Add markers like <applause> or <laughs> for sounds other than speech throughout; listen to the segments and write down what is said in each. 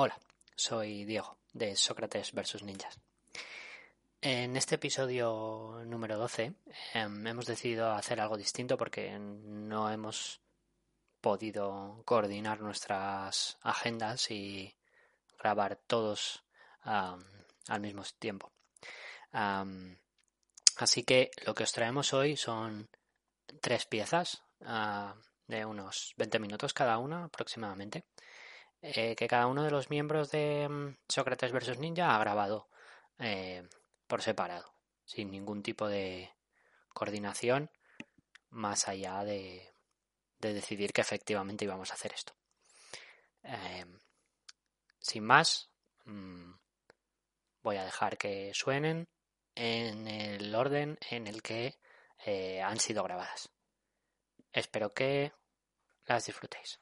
Hola, soy Diego de Sócrates vs Ninjas. En este episodio número 12 em, hemos decidido hacer algo distinto porque no hemos podido coordinar nuestras agendas y grabar todos al mismo tiempo. así que lo que os traemos hoy son tres piezas ah, de unos 20 minutos cada una aproximadamente eh, que cada uno de los miembros de mm, Sócrates vs. Ninja ha grabado eh, por separado, sin ningún tipo de coordinación más allá de, decidir que efectivamente íbamos a hacer esto. Eh, sin más, mm, voy a dejar que suenen en el orden en el que han sido grabadas. Espero que las disfrutéis.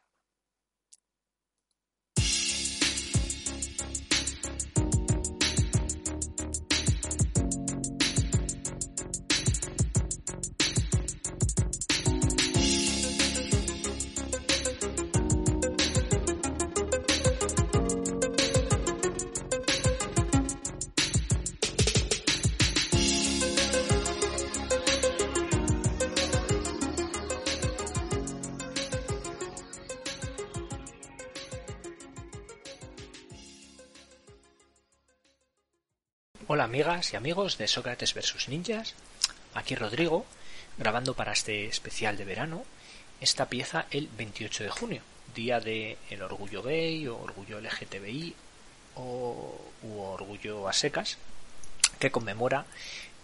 Amigas y amigos de Sócrates vs Ninjas, aquí Rodrigo, grabando para este especial de verano esta pieza el 28 de junio, día de el orgullo gay o orgullo LGTBI o u orgullo a secas, que conmemora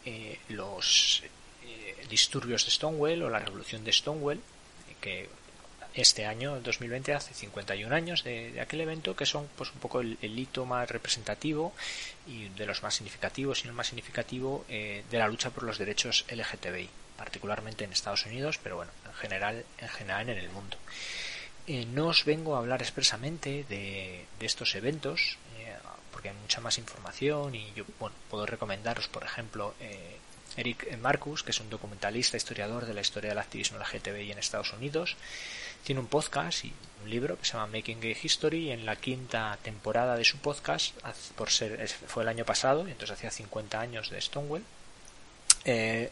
eh, los eh, disturbios de Stonewall o la revolución de Stonewall, que este año, 2020, hace 51 años de, aquel evento, que son pues un poco el, hito más representativo y de los más significativos, y el más significativo eh, de la lucha por los derechos LGTBI, particularmente en Estados Unidos, pero bueno, en general, en general en el mundo. Eh, no os vengo a hablar expresamente de, estos eventos, eh, porque hay mucha más información y yo bueno, puedo recomendaros, por ejemplo, Eric Marcus, que es un documentalista, historiador de la historia del activismo LGTBI en Estados Unidos, tiene un podcast y un libro que se llama Making Gay History y en la quinta temporada de su podcast, por ser, fue el año pasado, y entonces hacía 50 años de Stonewall, eh,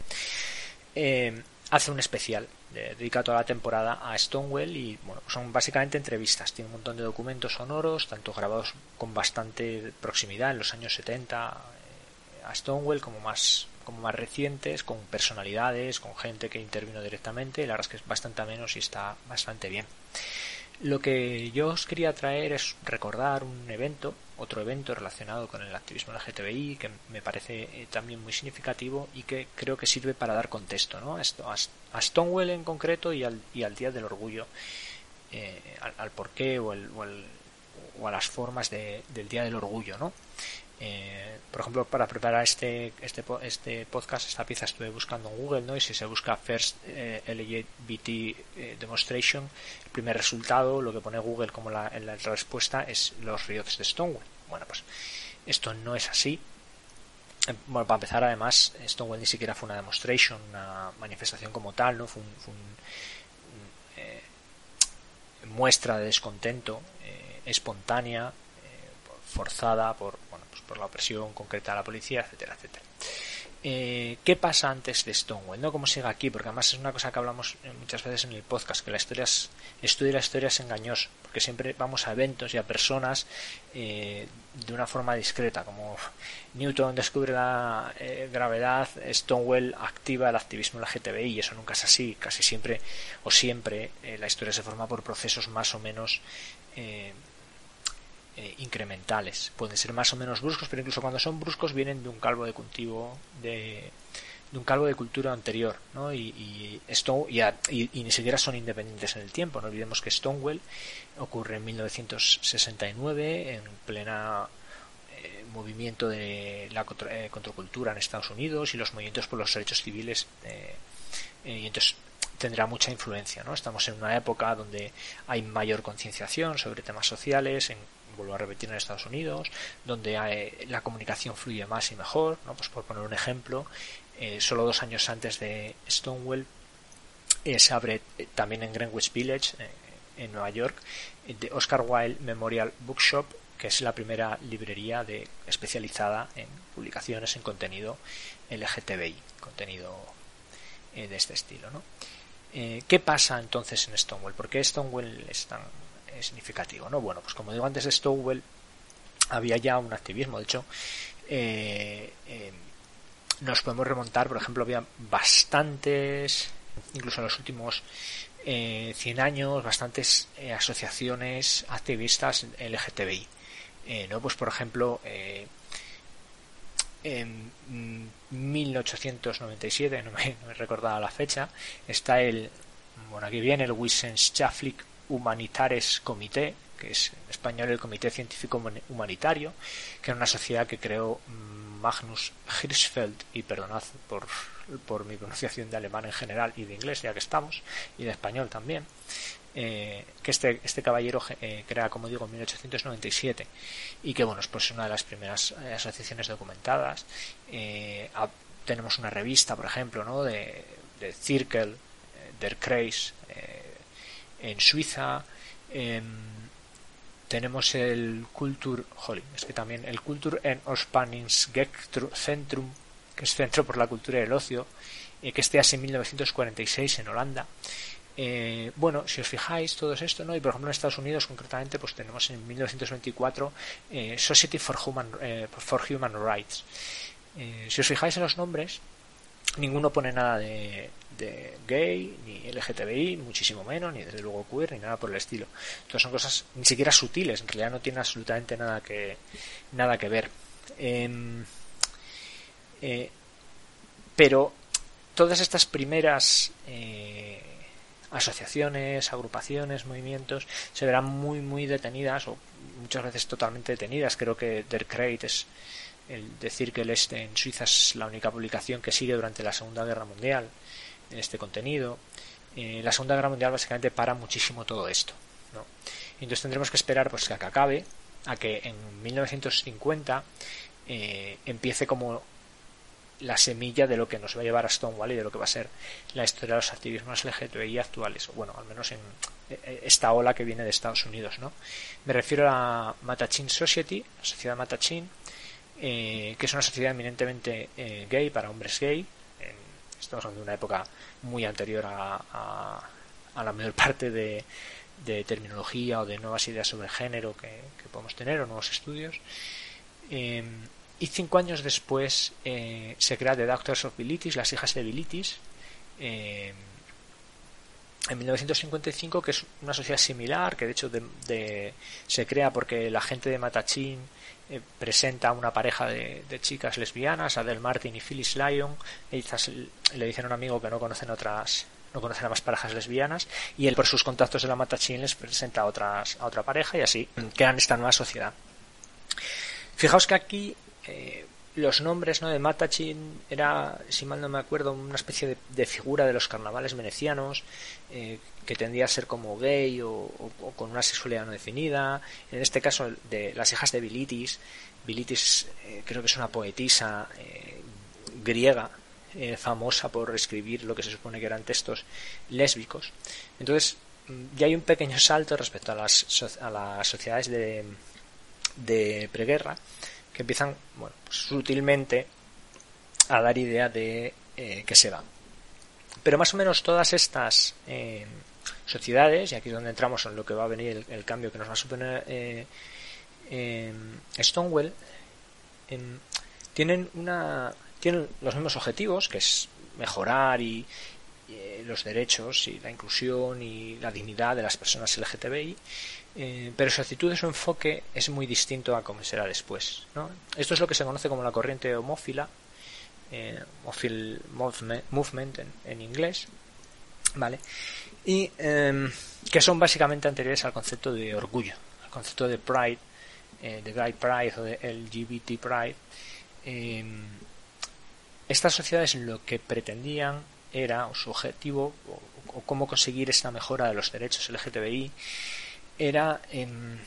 eh, hace un especial dedicado toda la temporada a Stonewall y bueno, son básicamente entrevistas, tiene un montón de documentos sonoros, tanto grabados con bastante proximidad en los años 70 eh, a Stonewall como más como más recientes, con personalidades, con gente que intervino directamente, la verdad es que es bastante menos y está bastante bien. Lo que yo os quería traer es recordar un evento, otro evento relacionado con el activismo LGTBI que me parece eh, también muy significativo y que creo que sirve para dar contexto ¿no? a Stonewall en concreto y al, Día del Orgullo, eh, al, porqué o, el, o, a las formas del Día del Orgullo. ¿no? Eh, por ejemplo, para preparar este, este, este podcast, esta pieza estuve buscando en Google, ¿no? Y si se busca First eh, LGBT eh, Demonstration, el primer resultado, lo que pone Google como la, la respuesta es los riots de Stonewall. Bueno, pues esto no es así. Eh, bueno, para empezar, además, Stonewall ni siquiera fue una demonstration, una manifestación como tal, ¿no? Fue un, muestra de descontento espontánea, forzada por por la opresión concreta de la policía, etcétera, etcétera. Eh, ¿Qué pasa antes de Stonewall? ¿no? ¿Cómo sigue aquí? Porque además es una cosa que hablamos eh, muchas veces en el podcast, que la historia es, la historia es engañoso, porque siempre vamos a eventos y a personas eh, de una forma discreta, como Newton descubre la gravedad, Stonewall activa el activismo de la GTBI, y eso nunca es así, casi siempre o siempre la historia se forma por procesos más o menos eh, incrementales. Pueden ser más o menos bruscos, pero incluso cuando son bruscos vienen de un calvo de cultivo de, un calvo de cultura anterior, ¿no? Y, esto y, y, ni siquiera son independientes en el tiempo. No olvidemos que Stonewall ocurre en 1969 en plena eh, movimiento de la eh, contracultura en Estados Unidos y los movimientos por los derechos civiles y entonces tendrá mucha influencia, ¿no? Estamos en una época donde hay mayor concienciación sobre temas sociales, en vuelvo a repetir en Estados Unidos, donde eh, la comunicación fluye más y mejor, ¿no? pues por poner un ejemplo, eh, solo dos años antes de Stonewall eh, se abre también en Greenwich Village, en Nueva York, de Oscar Wilde Memorial Bookshop, que es la primera librería de, especializada en publicaciones en contenido LGTBI, contenido de este estilo. ¿no? ¿Qué pasa entonces en Stonewall? ¿Por qué Stonewall es tan significativo? ¿no? Bueno, pues como digo antes de Stonewall había ya un activismo, de hecho nos podemos remontar, por ejemplo, había bastantes, incluso en los últimos eh, 100 años, bastantes eh, asociaciones activistas LGTBI. Eh, ¿no? Pues por ejemplo, eh, en 1897, <laughs> no me, no me recordaba la fecha, está el, bueno, aquí viene el Wissenschaftlich Humanitares Comité, que es en español el Comité Científico Humanitario, que era una sociedad que creó mm, Magnus Hirschfeld, y perdonad por, por mi pronunciación de alemán en general y de inglés, ya que estamos, y de español también, eh, que este, este caballero eh, crea, como digo, en 1897 y que, bueno, es pues una de las primeras eh, asociaciones documentadas. tenemos una revista, por ejemplo, ¿no? de, de Cirkel, Der Kreis, en Suiza. Em, tenemos el Kultur, es que también el Kultur en Centrum, que es Centro por la Cultura y el Ocio, eh, que esté en 1946 en Holanda. Eh, bueno, si os fijáis, todo esto, ¿no? Y por ejemplo en Estados Unidos concretamente, pues tenemos en 1924 eh, Society for Human, for Human Rights. si os fijáis en los nombres, ninguno pone nada de, de gay, ni LGTBI, muchísimo menos, ni desde luego queer, ni nada por el estilo. Entonces son cosas ni siquiera sutiles, en realidad no tienen absolutamente nada que, nada que ver. Em, eh, pero todas estas primeras eh, asociaciones, agrupaciones, movimientos se verán muy, muy detenidas o muchas veces totalmente detenidas. Creo que Der Crate es el decir que el este en Suiza es la única publicación que sigue durante la Segunda Guerra Mundial en este contenido. Eh, la Segunda Guerra Mundial básicamente para muchísimo todo esto. ¿no? Entonces tendremos que esperar pues, que acabe, a que en 1950 eh, empiece como la semilla de lo que nos va a llevar a Stonewall y de lo que va a ser la historia de los activismos LGTBI actuales, bueno, al menos en eh, esta ola que viene de Estados Unidos. ¿no? Me refiero a Matachin Society, la sociedad Matachin, que es una sociedad eminentemente gay para hombres gay, Estamos hablando de una época muy anterior a, la mayor parte de, terminología o de nuevas ideas sobre género que, podemos tener o nuevos estudios. Em, y cinco años después eh, se crea The Doctors of Bilitis, las hijas de Bilitis, em, en 1955, que es una sociedad similar, que de hecho se crea porque la gente de Matachín eh, presenta una pareja de, chicas lesbianas, Adele Martin y Phyllis Lyon. Ellas le dicen a un amigo que no conocen otras no conocen a más parejas lesbianas y él por sus contactos de la Matachín les presenta a otras a otra pareja y así crean esta nueva sociedad. Fijaos que aquí eh, los nombres ¿no? de Matachin era, si mal no me acuerdo, una especie de, figura de los carnavales venecianos eh, que tendía a ser como gay o, con una sexualidad no definida. En este caso, de las hijas de Bilitis. Bilitis eh, creo que es una poetisa eh, griega famosa por escribir lo que se supone que eran textos lésbicos. Entonces, mm, ya hay un pequeño salto respecto a las, a las sociedades de, de preguerra empiezan bueno, pues, sutilmente a dar idea de eh, que se va. Pero más o menos todas estas eh, sociedades, y aquí es donde entramos en lo que va a venir el, cambio que nos va a suponer eh, Stonewall, em, tienen una tienen los mismos objetivos, que es mejorar y, los derechos y la inclusión y la dignidad de las personas LGTBI, eh, pero su actitud y su enfoque es muy distinto a como será después. ¿no? Esto es lo que se conoce como la corriente homófila, eh, movement, en, inglés, ¿vale? Y em, que son básicamente anteriores al concepto de orgullo, al concepto de pride, eh, de gay pride o de LGBT pride. Em, estas sociedades lo que pretendían era, o su objetivo, o cómo conseguir esta mejora de los derechos LGTBI, era em,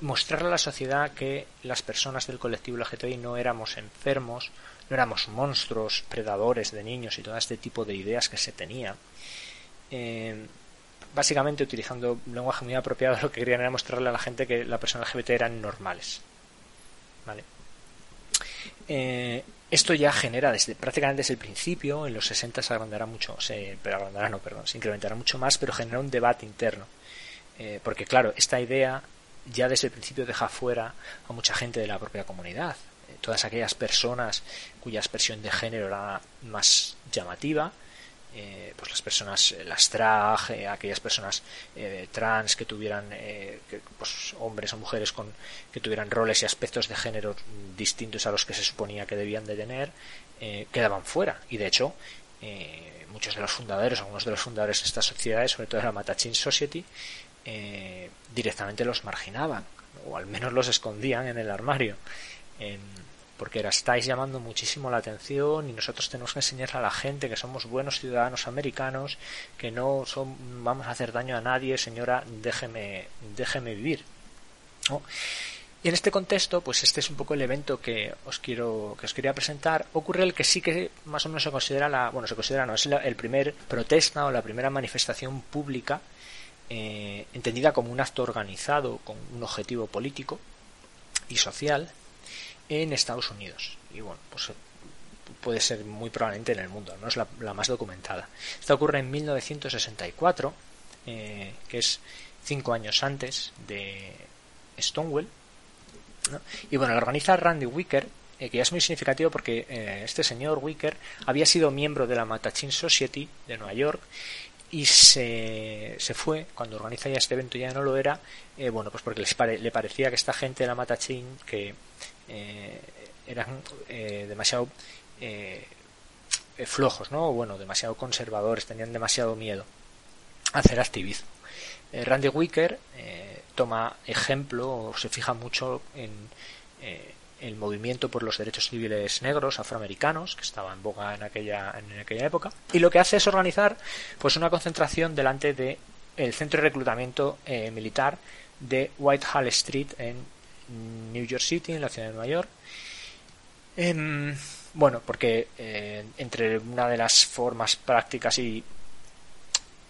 mostrarle a la sociedad que las personas del colectivo LGTBI no éramos enfermos, no éramos monstruos, predadores de niños y todo este tipo de ideas que se tenía. Em, básicamente utilizando un lenguaje muy apropiado, <laughs> lo que querían era mostrarle a la gente que la persona LGBT eran normales. ¿Vale? Eh, esto ya genera desde prácticamente desde el principio, en los 60 se agrandará mucho, se, agrandará no, perdón, se incrementará mucho más, pero genera un debate interno. Eh, porque claro, esta idea ya desde el principio deja fuera a mucha gente de la propia comunidad. Eh, todas aquellas personas cuya expresión de género era más llamativa, eh, pues las personas, eh, las trag, eh, aquellas personas trans que tuvieran, pues hombres o mujeres con que tuvieran roles y aspectos de género distintos a los que se suponía que debían de tener, quedaban fuera. Y de hecho, muchos de los fundadores, algunos de los fundadores de estas sociedades, sobre todo de la Matachin Society, directamente los marginaban, o al menos los escondían en el armario porque era estáis llamando muchísimo la atención y nosotros tenemos que enseñarle a la gente que somos buenos ciudadanos americanos, que no son, vamos a hacer daño a nadie, señora, déjeme, déjeme vivir. Y en este contexto, pues este es un poco el evento que os quiero que os quería presentar. Ocurre el que sí que más o menos se considera la, bueno, se considera no, es el primer protesta o la primera manifestación pública eh, entendida como un acto organizado con un objetivo político y social en Estados Unidos. Y bueno, pues puede ser muy probablemente en el mundo, no es la, más documentada. Esto ocurre en 1964, eh, que es cinco años antes de Stonewall. Y bueno, la organiza Randy Wicker, eh, que ya es muy significativo porque eh, este señor Wicker había sido miembro de la Matachin Society de Nueva York y se, se fue, cuando organiza ya este evento ya no lo era, bueno, pues porque les le parecía que esta gente de la Matachin, que eh, eran eh, demasiado eh, flojos, ¿no? Bueno, demasiado conservadores, tenían demasiado miedo a hacer activismo. Randy Wicker toma ejemplo o se fija mucho en el movimiento por los derechos civiles negros afroamericanos que estaba en boga en aquella en aquella época y lo que hace es organizar pues una concentración delante de el centro de reclutamiento militar de Whitehall Street en New York City, en la ciudad de Nueva York. Em, bueno, porque eh, entre una de las formas prácticas y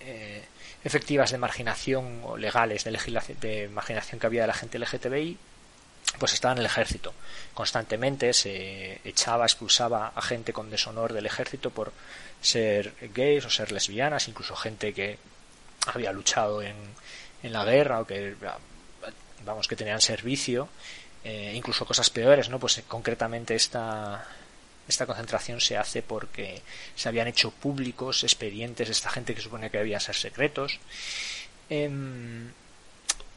eh, efectivas de marginación o legales de, de marginación que había de la gente LGTBI, pues estaba en el ejército. Constantemente se echaba, expulsaba a gente con deshonor del ejército por ser gays o ser lesbianas, incluso gente que había luchado en, en la guerra o que vamos, que tenían servicio, eh, incluso cosas peores, ¿no? Pues eh, concretamente esta, esta concentración se hace porque se habían hecho públicos expedientes de esta gente que supone que debían ser secretos. Em,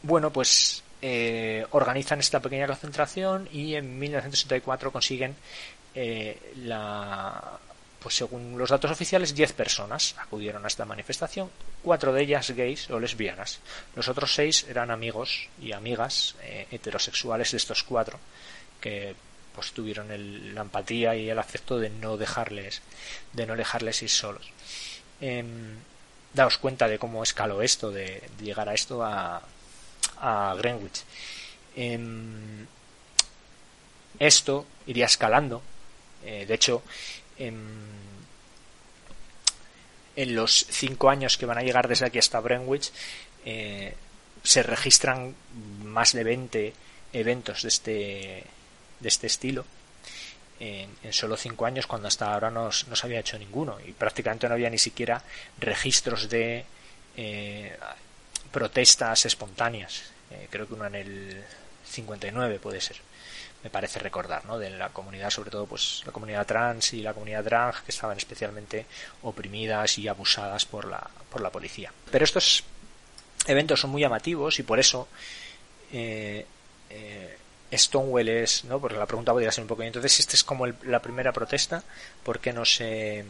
bueno, pues eh, organizan esta pequeña concentración y en 1964 consiguen la pues según los datos oficiales, 10 personas acudieron a esta manifestación, cuatro de ellas gays o lesbianas. Los otros seis eran amigos y amigas eh, heterosexuales de estos cuatro, que pues tuvieron la empatía y el afecto de no dejarles, de no dejarles ir solos. Em, daos cuenta de cómo escaló esto, de, llegar a esto a, a Greenwich. Em, esto iría escalando. Eh, de hecho, en, los cinco años que van a llegar desde aquí hasta Brentwich eh, se registran más de 20 eventos de este, de este estilo en, solo cinco años cuando hasta ahora no, no, se había hecho ninguno y prácticamente no había ni siquiera registros de eh, protestas espontáneas eh, creo que uno en el 59 puede ser me parece recordar, ¿no? De la comunidad, sobre todo, pues la comunidad trans y la comunidad drag, que estaban especialmente oprimidas y abusadas por la, por la policía. Pero estos eventos son muy llamativos y por eso eh, eh, Stonewall es, ¿no? Porque la pregunta podría ser un poco, entonces, esta es como la primera protesta, ¿por qué no se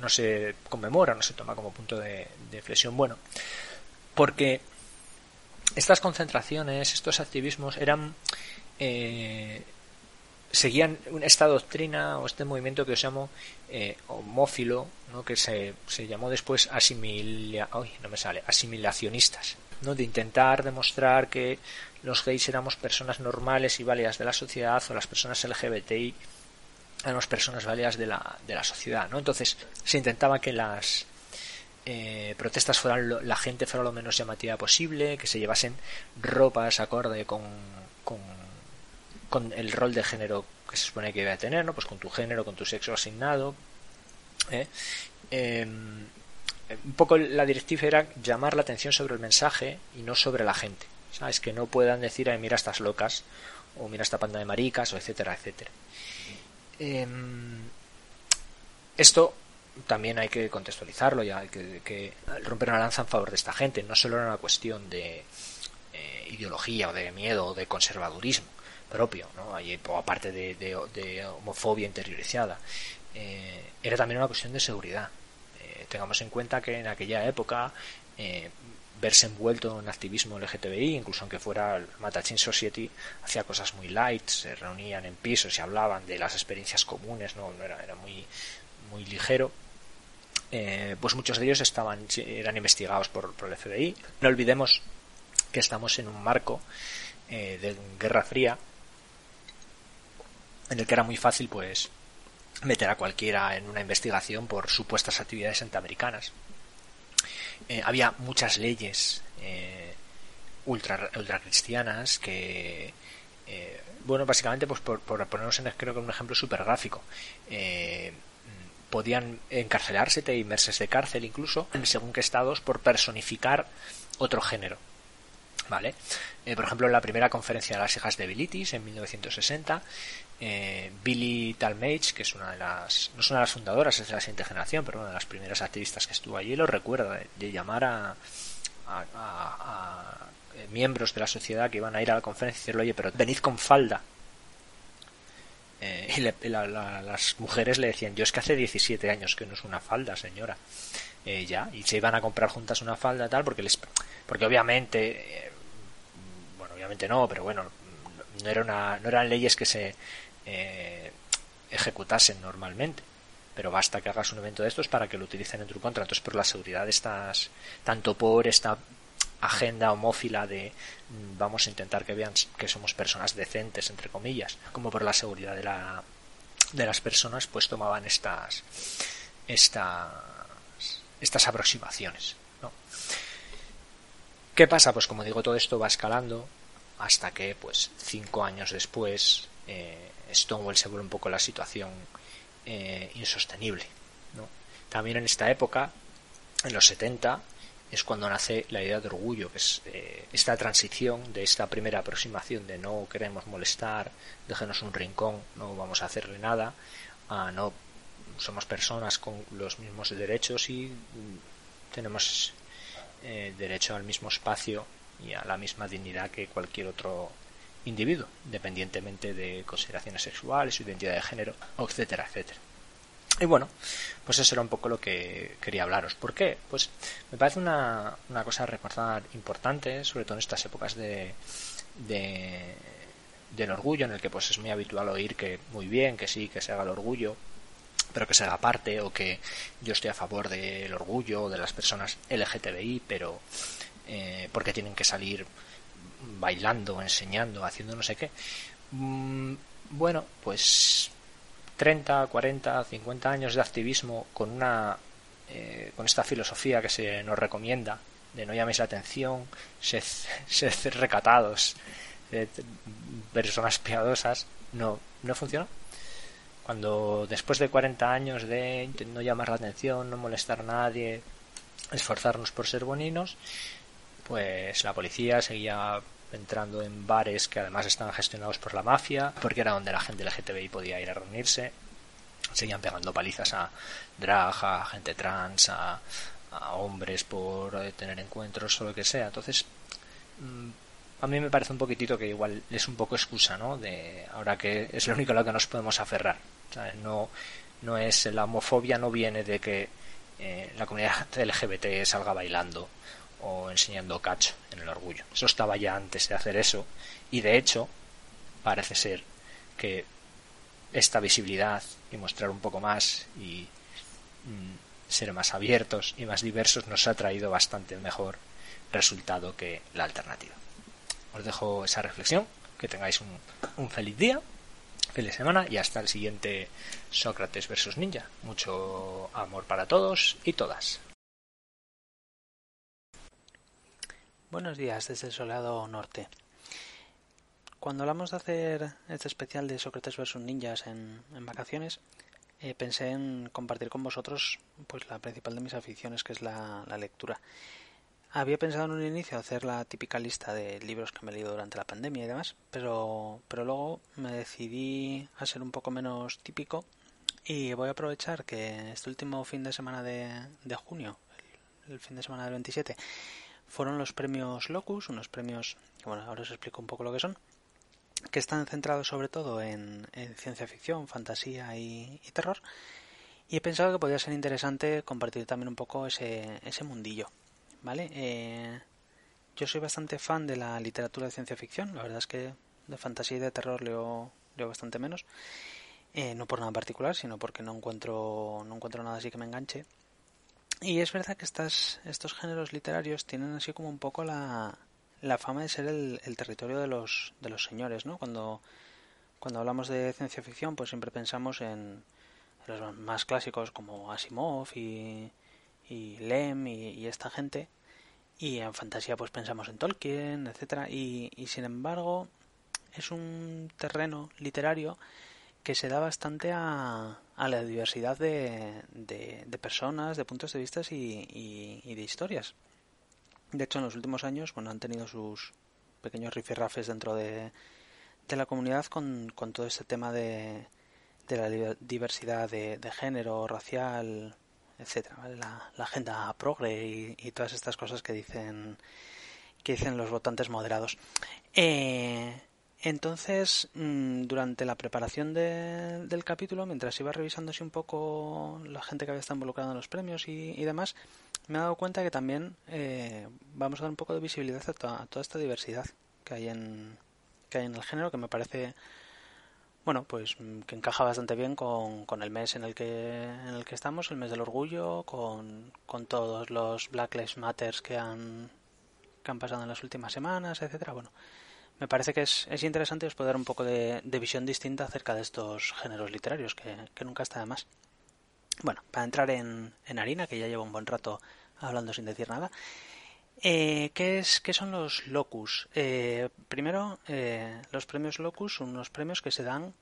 no se conmemora, no se toma como punto de, de flexión? Bueno, porque estas concentraciones, estos activismos eran eh, seguían esta doctrina o este movimiento que os llamo eh, homófilo, ¿no? que se, se llamó después asimilia, no me sale, asimilacionistas, ¿no? de intentar demostrar que los gays éramos personas normales y válidas de la sociedad o las personas LGBTI éramos personas válidas de la, de la sociedad. ¿no? Entonces se intentaba que las eh, protestas fueran la gente fuera lo menos llamativa posible, que se llevasen ropas acorde con, con, el rol de género que se supone que iba a tener, ¿no? Pues con tu género, con tu sexo asignado. ¿eh? Em, un poco la directiva era llamar la atención sobre el mensaje y no sobre la gente. ¿Sabes? Que no puedan decir, mira estas locas, o mira esta panda de maricas, o etcétera, etcétera. Em, esto también hay que contextualizarlo, ya hay que, romper una lanza en favor de esta gente. No solo era una cuestión de eh, ideología o de miedo o de conservadurismo propio, ¿no? o aparte de, homofobia interiorizada. Eh, era también una cuestión de seguridad. Eh, tengamos en cuenta que en aquella época verse envuelto en activismo LGTBI, incluso aunque fuera el Matachín Society, hacía cosas muy light, se reunían en pisos y hablaban de las experiencias comunes, no, era, era muy, muy ligero. Eh, pues muchos de ellos estaban eran investigados por, el FBI. No olvidemos que estamos en un marco eh, de Guerra Fría en el que era muy fácil pues meter a cualquiera en una investigación por supuestas actividades antiamericanas. Eh, había muchas leyes ultra, ultra cristianas que bueno básicamente pues por, por ponernos en creo que un ejemplo súper gráfico podían encarcelarse, te meses de cárcel incluso, según qué estados, por personificar otro género. ¿Vale? Eh, por ejemplo, en la primera conferencia de las hijas de Bilitis en 1960, eh, Billy Talmage, que es una de las, no es una de las fundadoras, es de la siguiente generación, pero una de las primeras activistas que estuvo allí, lo recuerda de, llamar a, a, eh, miembros de la sociedad que iban a ir a la conferencia y decirle, oye, pero venid con falda, eh, y las mujeres le decían, yo es que hace 17 años que no es una falda, señora. Eh, ya, y se iban a comprar juntas una falda tal, porque les, porque obviamente, eh, bueno, obviamente no, pero bueno, no, era una, no eran leyes que se ejecutasen normalmente pero basta que hagas un evento de estos para que lo utilicen en tu contra. Entonces, por la seguridad estás, tanto por esta agenda homófila de mm, vamos a intentar que vean que somos personas decentes entre comillas como por la seguridad de la de las personas pues tomaban estas estas estas aproximaciones ¿no? qué pasa pues como digo todo esto va escalando hasta que pues cinco años después eh, Stonewall se vuelve un poco la situación eh, insostenible ¿no? también en esta época en los 70 es cuando nace la idea de orgullo, que es eh, esta transición de esta primera aproximación de no queremos molestar, déjenos un rincón, no vamos a hacerle nada, a no somos personas con los mismos derechos y mm, tenemos eh, derecho al mismo espacio y a la misma dignidad que cualquier otro individuo, independientemente de consideraciones sexuales, su identidad de género, etcétera, etcétera. Y bueno, pues eso era un poco lo que quería hablaros. ¿Por qué? Pues me parece una, una cosa a recordar importante, sobre todo en estas épocas de, de, del orgullo, en el que pues es muy habitual oír que muy bien, que sí, que se haga el orgullo, pero que se haga parte, o que yo estoy a favor del orgullo de las personas LGTBI, pero eh, porque tienen que salir bailando, enseñando, haciendo no sé qué. Mm, bueno, pues 30, 40, 50 años de activismo con una eh, con esta filosofía que se nos recomienda de no llaméis la atención, sed, <laughs> recatados, personas piadosas, no, no funcionó. Cuando después de 40 años de no llamar la atención, no molestar a nadie, esforzarnos por ser boninos, pues la policía seguía entrando en bares que además estaban gestionados por la mafia, porque era donde la gente LGTBI podía ir a reunirse. Seguían pegando palizas a drag, a gente trans, a, hombres por eh, tener encuentros o lo que sea. Entonces, mm, a mí me parece un poquitito que igual es un poco excusa, ¿no? De ahora que es lo único a lo que nos podemos aferrar. no, no es la homofobia no viene de que eh, la comunidad LGBT salga bailando o enseñando cacho en el orgullo. Eso estaba ya antes de hacer eso y de hecho parece ser que esta visibilidad y mostrar un poco más y mm, ser más abiertos y más diversos nos ha traído bastante mejor resultado que la alternativa. Os dejo esa reflexión, que tengáis un, un feliz día, feliz semana y hasta el siguiente Sócrates versus Ninja. Mucho amor para todos y todas. Buenos días desde el soleado norte. Cuando hablamos de hacer este especial de Sócrates vs Ninjas en, vacaciones, eh, pensé en compartir con vosotros pues la principal de mis aficiones, que es la, lectura. Había pensado en un inicio hacer la típica lista de libros que me he leído durante la pandemia y demás, pero, pero luego me decidí a ser un poco menos típico y voy a aprovechar que este último fin de semana de, junio, el, fin de semana del 27, fueron los premios Locus, unos premios, bueno, ahora os explico un poco lo que son, que están centrados sobre todo en, ciencia ficción, fantasía y, terror. Y he pensado que podría ser interesante compartir también un poco ese, ese mundillo. ¿Vale? Eh, yo soy bastante fan de la literatura de ciencia ficción. La verdad es que de fantasía y de terror leo, leo bastante menos. Eh, no por nada particular, sino porque no encuentro, no encuentro nada así que me enganche. Y es verdad que estas, estos géneros literarios tienen así como un poco la, la fama de ser el, territorio de los, de los señores, ¿no? Cuando, cuando hablamos de ciencia ficción, pues siempre pensamos en, los más clásicos como Asimov y, y Lem y, esta gente. Y en fantasía pues pensamos en Tolkien, etcétera. Y, y sin embargo es un terreno literario que se da bastante a, la diversidad de, de, personas, de puntos de vista y, y de historias. De hecho, en los últimos años, bueno, han tenido sus pequeños rifirrafes dentro de, la comunidad con, todo este tema de, la diversidad de, género, racial, etcétera, la, agenda progre y, todas estas cosas que dicen que dicen los votantes moderados. Eh, entonces, mm, durante la preparación del capítulo, mientras iba revisándose un poco la gente que había estado involucrada en los premios y, demás, me he dado cuenta que también eh, vamos a dar un poco de visibilidad a, toda esta diversidad que hay en que hay en el género, que me parece bueno, pues mm, que encaja bastante bien con, con el mes en el que en el que estamos, el mes del orgullo, con, con todos los Black Lives Matters que han que han pasado en las últimas semanas, etcétera. Bueno, me parece que es, es interesante os poder dar un poco de, visión distinta acerca de estos géneros literarios, que, nunca está de más. Bueno, para entrar en, en, harina, que ya llevo un buen rato hablando sin decir nada, eh, ¿qué, es, ¿qué son los locus? Eh, primero, eh, los premios locus son unos premios que se dan,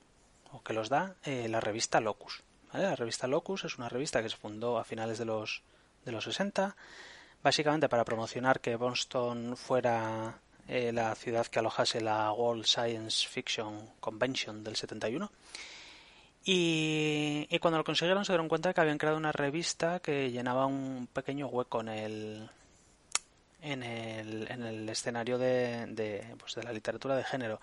o que los da la revista Locus. La revista Locus es una revista que se fundó a finales de los, de los 60, básicamente para promocionar que Boston fuera eh, la ciudad que alojase la World Science Fiction Convention del 71. Y, y, cuando lo consiguieron se dieron cuenta que habían creado una revista que llenaba un pequeño hueco en el, en el, en el escenario de, de, pues de la literatura de género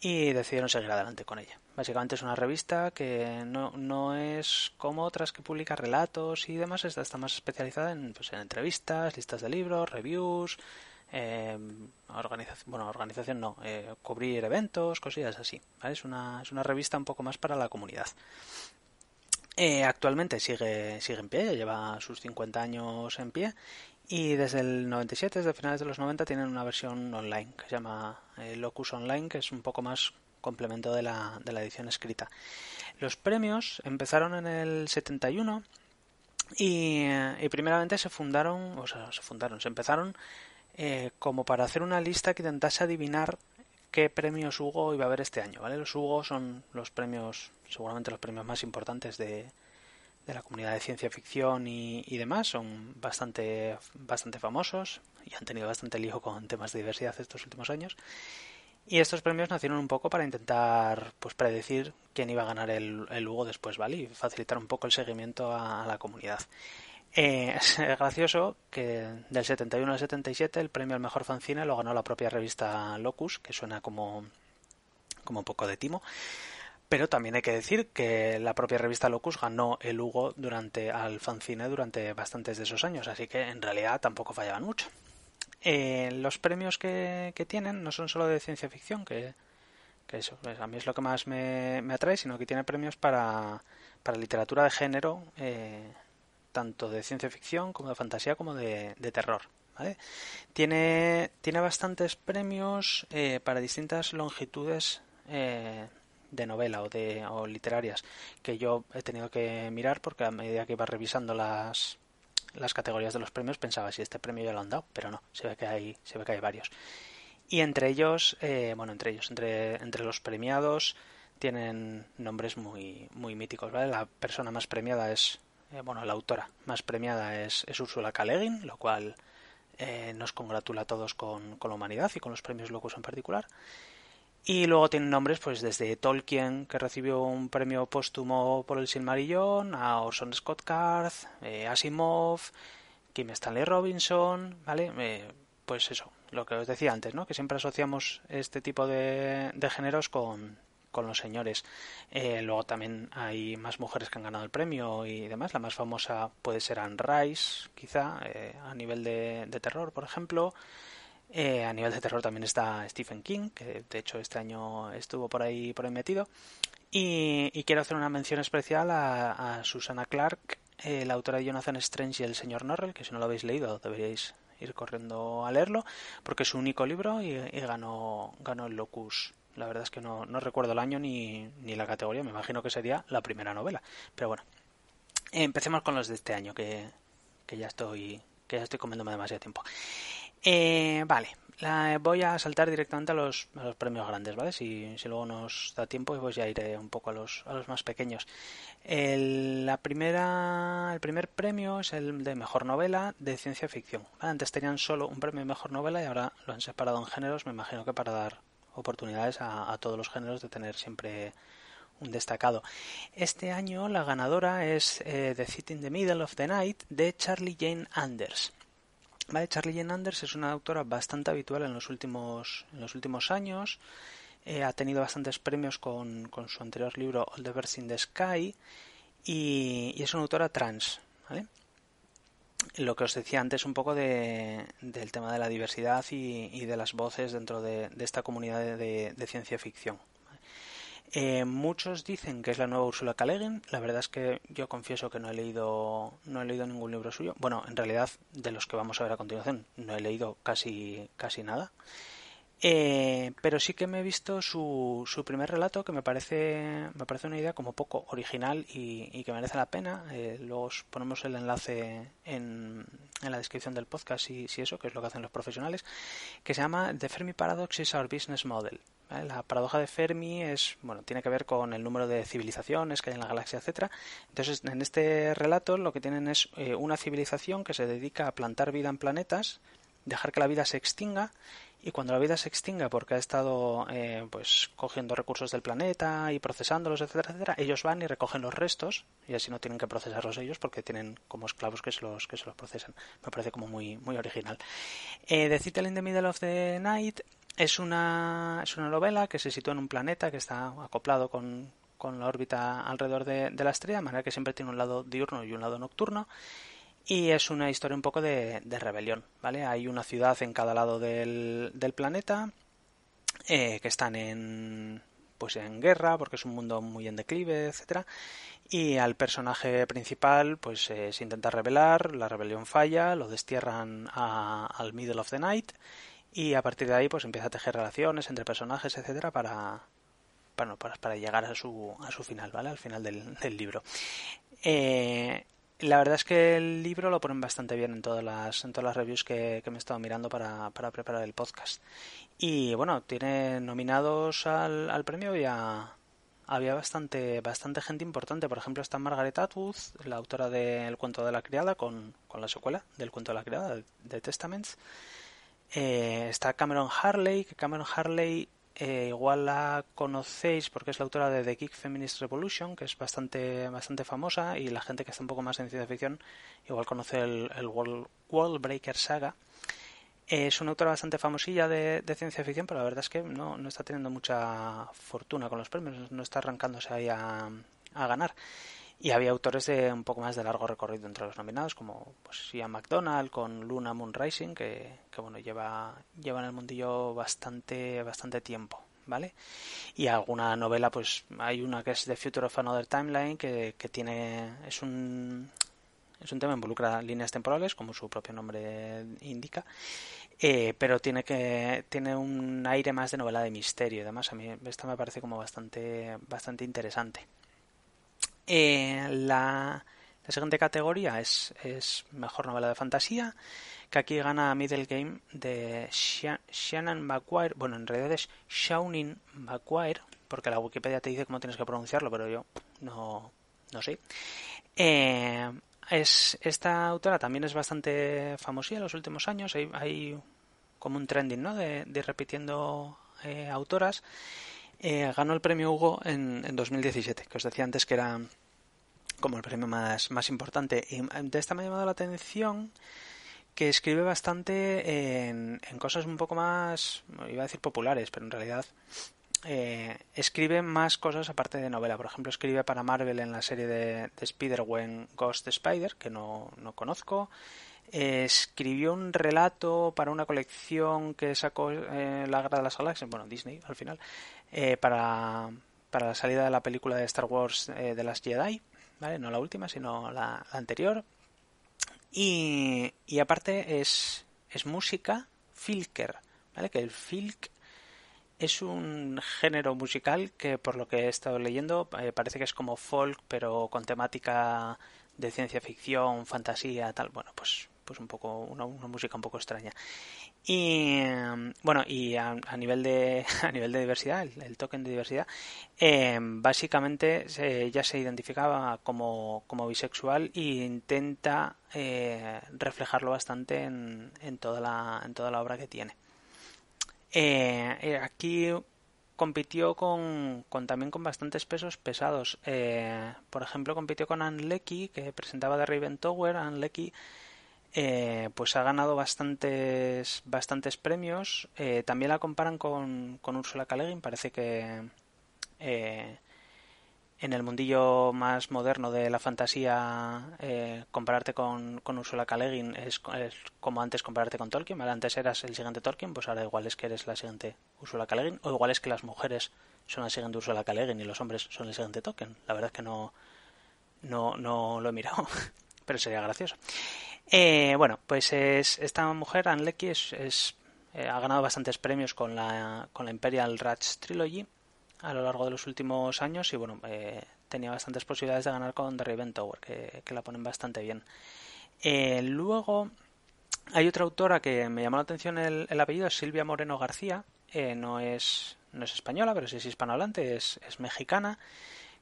y decidieron seguir adelante con ella. Básicamente es una revista que no, no es como otras que publica relatos y demás, esta está más especializada en, pues, en entrevistas, listas de libros, reviews, eh, organización, bueno, organización no, eh, cubrir eventos, cosillas así. Es, una, es una revista un poco más para la comunidad. Eh, actualmente sigue, sigue en pie, ya lleva sus 50 años en pie y desde el 97, desde finales de los 90, tienen una versión online que se llama eh, Locus Online, que es un poco más complemento de la, de la edición escrita. Los premios empezaron en el 71 y, y primeramente se fundaron, o sea, se fundaron, se empezaron eh, como para hacer una lista que intentase adivinar qué premios Hugo iba a haber este año, ¿vale? Los Hugo son los premios, seguramente los premios más importantes de, de la comunidad de ciencia ficción y, demás, son bastante, bastante famosos y han tenido bastante lío con temas de diversidad estos últimos años. Y estos premios nacieron un poco para intentar pues predecir quién iba a ganar el, el Hugo después, ¿vale? Y facilitar un poco el seguimiento a la comunidad. Eh, es gracioso que del 71 al 77 el premio al mejor fanzine lo ganó la propia revista Locus, que suena como, como un poco de timo. Pero también hay que decir que la propia revista Locus ganó el Hugo durante al fanzine durante bastantes de esos años, así que en realidad tampoco fallaban mucho. Eh, los premios que, que, tienen no son solo de ciencia ficción, que, que eso pues a mí es lo que más me, me atrae, sino que tiene premios para, para literatura de género, eh, tanto de ciencia ficción como de fantasía como de, terror. Tiene, tiene bastantes premios eh, para distintas longitudes eh, de novela o, de, o literarias que yo he tenido que mirar porque a medida que iba revisando las, las categorías de los premios pensaba si este premio ya lo han dado, pero no, se ve que hay, se ve que hay varios. Y entre ellos, eh, bueno, entre ellos, entre, entre los premiados tienen nombres muy, muy míticos, ¿vale? La persona más premiada es, eh, bueno, la autora más premiada es, Ursula K. lo cual eh, nos congratula a todos con, con, la humanidad y con los premios locos en particular. Y luego tienen nombres pues desde Tolkien, que recibió un premio póstumo por el Silmarillón, a Orson Scott Card, eh, Asimov, Kim Stanley Robinson, ¿vale? Eh, pues eso, lo que os decía antes, ¿no? Que siempre asociamos este tipo de, de géneros con, con los señores. Eh, luego también hay más mujeres que han ganado el premio y demás. La más famosa puede ser Anne Rice, quizá, eh, a nivel de, terror, por ejemplo. Eh, a nivel de terror también está Stephen King, que de hecho este año estuvo por ahí, por ahí metido. Y, quiero hacer una mención especial a, Susana Clark, la autora de Jonathan Strange y el señor Norrell, que si no lo habéis leído deberíais ir corriendo a leerlo, porque es su único libro y, y ganó, ganó el Locus la verdad es que no, no recuerdo el año ni, ni, la categoría. Me imagino que sería la primera novela. Pero bueno, empecemos con los de este año, que, que ya estoy que ya estoy comiéndome demasiado tiempo. Eh, vale, voy a saltar directamente a los, premios grandes, ¿vale? Si, si, luego nos da tiempo, pues ya iré un poco a los, a los más pequeños. El, la primera, el primer premio es el de mejor novela de ciencia ficción. Antes tenían solo un premio de mejor novela y ahora lo han separado en géneros, me imagino que para dar oportunidades a, todos los géneros de tener siempre un destacado. Este año la ganadora es eh, The City in the Middle of the Night de Charlie Jane Anders. Vale, Charlie Jane Anders es una autora bastante habitual en los últimos, en los últimos años. Eh, ha tenido bastantes premios con, con, su anterior libro All the Birds in the Sky y, y es una autora trans. ¿vale? Lo que os decía antes un poco de, del tema de la diversidad y, de las voces dentro de, esta comunidad de, ciencia ficción. Eh, muchos dicen que es la nueva Ursula K. La verdad es que yo confieso que no he leído no he leído ningún libro suyo. Bueno, en realidad de los que vamos a ver a continuación no he leído casi casi nada. Eh, pero sí que me he visto su, su primer relato que me parece me parece una idea como poco original y, que merece la pena. Eh, luego os ponemos el enlace en, en la descripción del podcast y si eso, que es lo que hacen los profesionales, que se llama The Fermi Paradox is Our Business Model. La paradoja de Fermi es, bueno, tiene que ver con el número de civilizaciones que hay en la galaxia, etcétera. Entonces, en este relato lo que tienen es eh, una civilización que se dedica a plantar vida en planetas, dejar que la vida se extinga y cuando la vida se extinga porque ha estado eh, pues cogiendo recursos del planeta y procesándolos etcétera etcétera ellos van y recogen los restos y así no tienen que procesarlos ellos porque tienen como esclavos que se los que se los procesan. Me parece como muy muy original. Eh, The Citadel in the Middle of the Night es una es una novela que se sitúa en un planeta que está acoplado con, con la órbita alrededor de, de la estrella de manera que siempre tiene un lado diurno y un lado nocturno y es una historia un poco de, rebelión, ¿vale? Hay una ciudad en cada lado del, del planeta eh, que están en pues en guerra porque es un mundo muy en declive, etcétera y al personaje principal pues eh, se intenta rebelar, la rebelión falla, lo destierran al middle of the night y a partir de ahí pues empieza a tejer relaciones entre personajes, etcétera para bueno, para, para llegar a su, a su final, ¿vale? Al final del, del libro. Eh, la verdad es que el libro lo ponen bastante bien en todas las, en todas las reviews que, me he estado mirando para, para, preparar el podcast. Y bueno, tiene nominados al, al premio y había bastante, bastante gente importante. Por ejemplo, está Margaret Atwood, la autora del cuento de la criada, con, con la secuela del cuento de la criada, de Testaments. Eh, está Cameron Harley, que Cameron Harley eh, igual la conocéis porque es la autora de The Geek Feminist Revolution, que es bastante, bastante famosa, y la gente que está un poco más en ciencia ficción igual conoce el, el World, Breaker Saga. es una autora bastante famosilla de, ciencia ficción, pero la verdad es que no, no, está teniendo mucha fortuna con los premios, no está arrancándose ahí a, a ganar. Y había autores de un poco más de largo recorrido entre los nominados, como pues Ian McDonald con Luna Moon Rising, que, que bueno, lleva, lleva en el mundillo bastante, bastante tiempo. ¿vale? Y alguna novela, pues hay una que es The Future of Another Timeline, que, que tiene, es un, es un tema que involucra líneas temporales, como su propio nombre indica, eh, pero tiene que tiene un aire más de novela de misterio y demás. A mí esta me parece como bastante, bastante interesante. Eh, la, siguiente categoría es, es mejor novela de fantasía, que aquí gana Middle Game de Shannon McQuire. Bueno, en realidad es Shaunin McQuire, porque la Wikipedia te dice cómo tienes que pronunciarlo, pero yo no, no sé. Eh, es, esta autora también es bastante famosa en los últimos años. Hay, hay como un trending, ¿no? De, de repitiendo eh, autoras. Eh, ganó el premio Hugo en, en 2017, que os decía antes que era como el premio más, más importante. Y de esta me ha llamado la atención que escribe bastante en, en cosas un poco más, iba a decir populares, pero en realidad eh, escribe más cosas aparte de novela. Por ejemplo, escribe para Marvel en la serie de, de Spider-Gwen Ghost Spider, que no, no conozco. Escribió un relato para una colección que sacó eh, la Guerra de las Galaxias, bueno, Disney al final, eh, para, para la salida de la película de Star Wars de las Jedi. ¿vale? No la última, sino la, anterior. Y, y, aparte es, es música filker, ¿vale? Que el filk es un género musical que por lo que he estado leyendo eh, parece que es como folk pero con temática de ciencia ficción, fantasía, tal. Bueno, pues pues un poco una, música un poco extraña y bueno y a, nivel de <laughs> a nivel de diversidad el, token de diversidad eh, básicamente ya se identificaba como, como bisexual e intenta eh, reflejarlo bastante en, en toda la en toda la obra que tiene eh, aquí compitió con, con, también con bastantes pesos pesados. por ejemplo, compitió con Anne Leckie, que presentaba The Raven Tower. Anne Leckie eh, pues ha ganado bastantes bastantes premios. Eh, también la comparan con, con Ursula K. Parece que eh, en el mundillo más moderno de la fantasía compararte con, Ursula K. es, como antes compararte con Tolkien. Antes eras el siguiente Tolkien, pues ahora igual es que eres la siguiente Ursula K. O igual es que las mujeres son la siguiente Ursula K. y los hombres son el siguiente Tolkien. La verdad es que no, no, no lo he mirado, <laughs> pero sería gracioso. Eh, bueno, pues es, esta mujer, Anne Leckie, es, eh, ha ganado bastantes premios con la, con la Imperial Rats Trilogy a lo largo de los últimos años y bueno, eh, tenía bastantes posibilidades de ganar con The Raven Tower, que, la ponen bastante bien. luego hay otra autora que me llamó la atención el, el apellido, Silvia Moreno García, no, es, no es española, pero sí es hispanohablante, es, es mexicana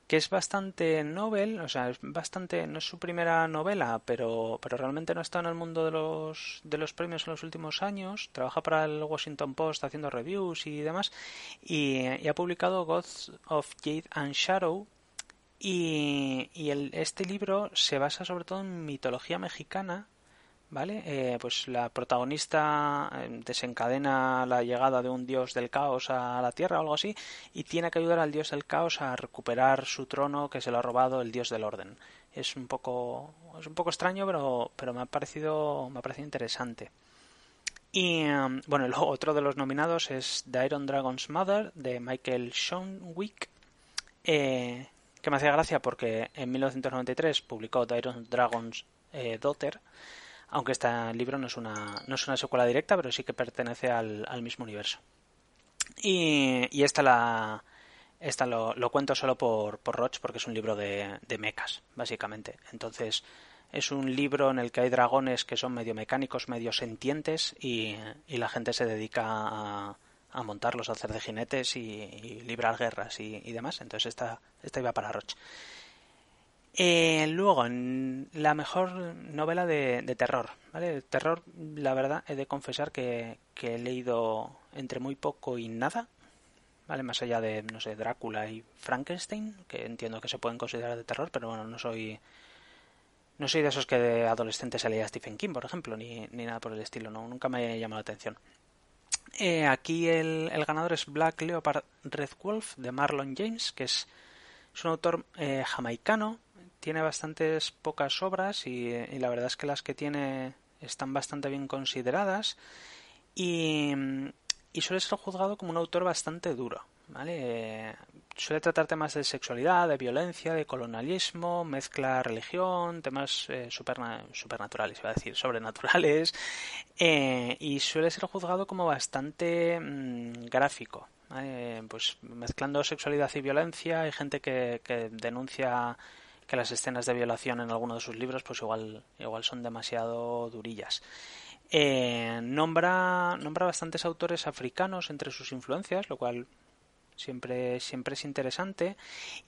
que es bastante novel, o sea, es bastante, no es su primera novela, pero, pero realmente no está en el mundo de los, de los premios en los últimos años, trabaja para el Washington Post haciendo reviews y demás, y, ha publicado Gods of Jade and Shadow, y, y el, este libro se basa sobre todo en mitología mexicana, ¿vale? Eh, pues la protagonista eh, desencadena la llegada de un dios del caos a la Tierra o algo así y tiene que ayudar al dios del caos a recuperar su trono que se lo ha robado el dios del orden. Es un poco es un poco extraño, pero pero me ha parecido me ha parecido interesante. Y um, bueno, <laughs> otro de los nominados es The Iron Dragon's Mother de Michael Schoenwick. Eh, que me hacía gracia porque en 1993 publicó The Iron Dragon's Daughter, aunque este libro no es una, no es una secuela directa, pero sí que pertenece al, mismo universo. Y, y esta la esta lo, lo cuento solo por, por porque es un libro de, de mechas, básicamente. Entonces es un libro en el que hay dragones que son medio mecánicos, medio sentientes y, y la gente se dedica a, a, montarlos, a hacer de jinetes y, librar guerras y, y, demás. Entonces esta, esta iba para Roach. Eh, luego, la mejor novela de, terror, ¿vale? Terror, la verdad, he de confesar que, he leído entre muy poco y nada, ¿vale? Más allá de, no sé, Drácula y Frankenstein, que entiendo que se pueden considerar de terror, pero bueno, no soy... No soy de esos que de adolescente se leía Stephen King, por ejemplo, ni, ni nada por el estilo, no, nunca me ha llamado la atención. Eh, aquí el, el, ganador es Black Leopard Red Wolf de Marlon James, que es, es un autor eh, jamaicano tiene bastantes pocas obras y, la verdad es que las que tiene están bastante bien consideradas y, suele ser juzgado como un autor bastante duro. ¿vale? suele tratar temas de sexualidad, de violencia, de colonialismo, mezcla religión, temas eh, supernaturales, iba a decir, sobrenaturales, eh, y suele ser juzgado como bastante mm, gráfico. pues mezclando sexualidad y violencia, hay gente que denuncia que las escenas de violación en alguno de sus libros pues igual, igual son demasiado durillas. Eh, nombra, nombra bastantes autores africanos entre sus influencias, lo cual siempre, siempre es interesante.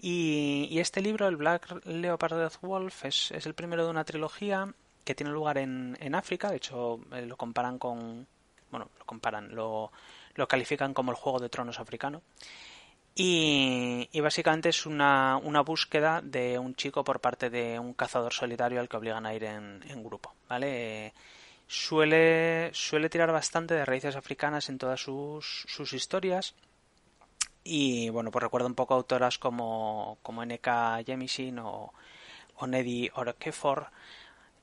Y, este libro, el Black Leopard Wolf, es, es, el primero de una trilogía que tiene lugar en, en África. De hecho, eh, lo comparan con. Bueno, lo comparan, lo, lo califican como el Juego de Tronos africano. Y, básicamente es una, una, búsqueda de un chico por parte de un cazador solitario al que obligan a ir en, grupo, ¿vale? suele, suele tirar bastante de raíces africanas en todas sus, sus historias. Y bueno, pues recuerdo un poco autoras como, como N.K. Jemisin o, o Neddy Orekefor,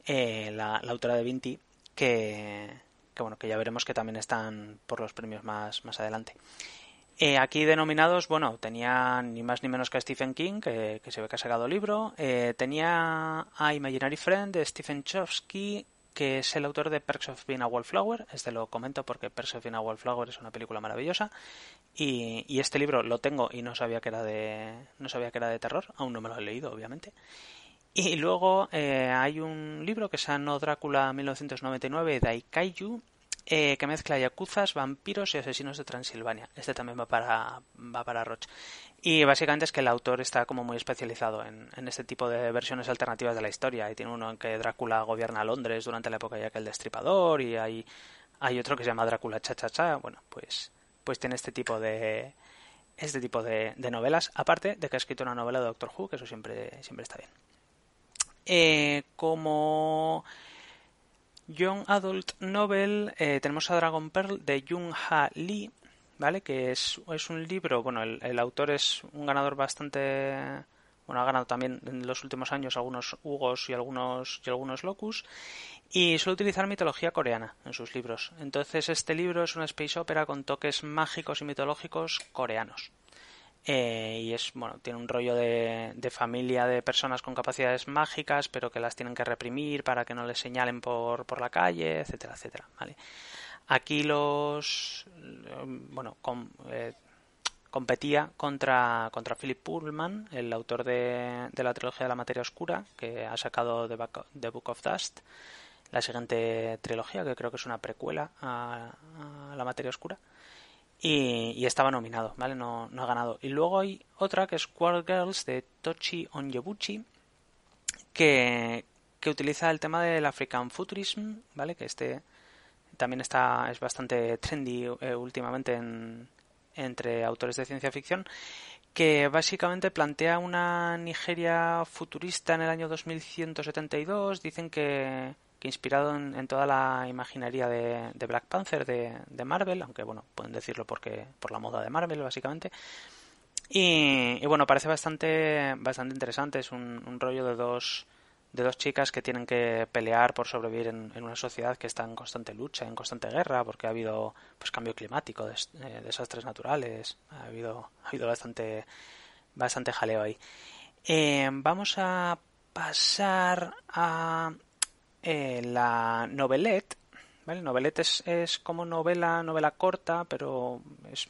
eh, la, la, autora de Vinti, que, que bueno, que ya veremos que también están por los premios más, más adelante. Eh, aquí denominados, bueno, tenía ni más ni menos que a Stephen King, que, se ve que ha sacado libro. Eh, tenía a Imaginary Friend de Stephen Chofsky, que es el autor de Perks of Being a Wallflower. Este lo comento porque Perks of Being a Wallflower es una película maravillosa. Y, este libro lo tengo y no sabía que era de no sabía que era de terror. Aún no me lo he leído, obviamente. Y luego eh, hay un libro que se llama Drácula 1999 de Aikaiju, eh, que mezcla yacuzas, vampiros y asesinos de Transilvania. Este también va para, va para Roche. Y básicamente es que el autor está como muy especializado en, este tipo de versiones alternativas de la historia. Y tiene uno en que Drácula gobierna Londres durante la época ya que el destripador y hay, hay otro que se llama Drácula cha cha cha. Bueno, pues, pues tiene este tipo de este tipo de, de novelas, aparte de que ha escrito una novela de Doctor Who, que eso siempre, siempre está bien. Eh, como Young Adult Novel eh, tenemos a Dragon Pearl de Jung Ha Lee, ¿vale? Que es, es un libro, bueno, el, autor es un ganador bastante... Bueno, ha ganado también en los últimos años algunos Hugos y algunos, y algunos Locus. Y suele utilizar mitología coreana en sus libros. Entonces este libro es una space opera con toques mágicos y mitológicos coreanos. Eh, y es bueno tiene un rollo de, familia de personas con capacidades mágicas pero que las tienen que reprimir para que no les señalen por, por la calle etcétera etcétera vale aquí los bueno eh, competía contra contra Philip Pullman el autor de, de, la trilogía de la materia oscura que ha sacado The, Book of Dust la siguiente trilogía que creo que es una precuela a la materia oscura y, estaba nominado, ¿vale? No, no ha ganado. Y luego hay otra que es Quark Girls de Tochi Onyebuchi que, que utiliza el tema del African Futurism, ¿vale? Que este también está es bastante trendy eh, últimamente en, entre autores de ciencia ficción que básicamente plantea una Nigeria futurista en el año 2172. Dicen que, inspirado en, toda la imaginería de, Black Panther de, Marvel, aunque bueno, pueden decirlo porque por la moda de Marvel básicamente. Y, bueno, parece bastante, bastante interesante, es un, rollo de dos, de dos chicas que tienen que pelear por sobrevivir en, una sociedad que está en constante lucha, en constante guerra, porque ha habido pues cambio climático, eh, desastres naturales, ha habido, ha habido bastante, bastante jaleo ahí. Eh, vamos a pasar a eh, la novelette, ¿vale? Novelette es, como novela, novela corta, pero es,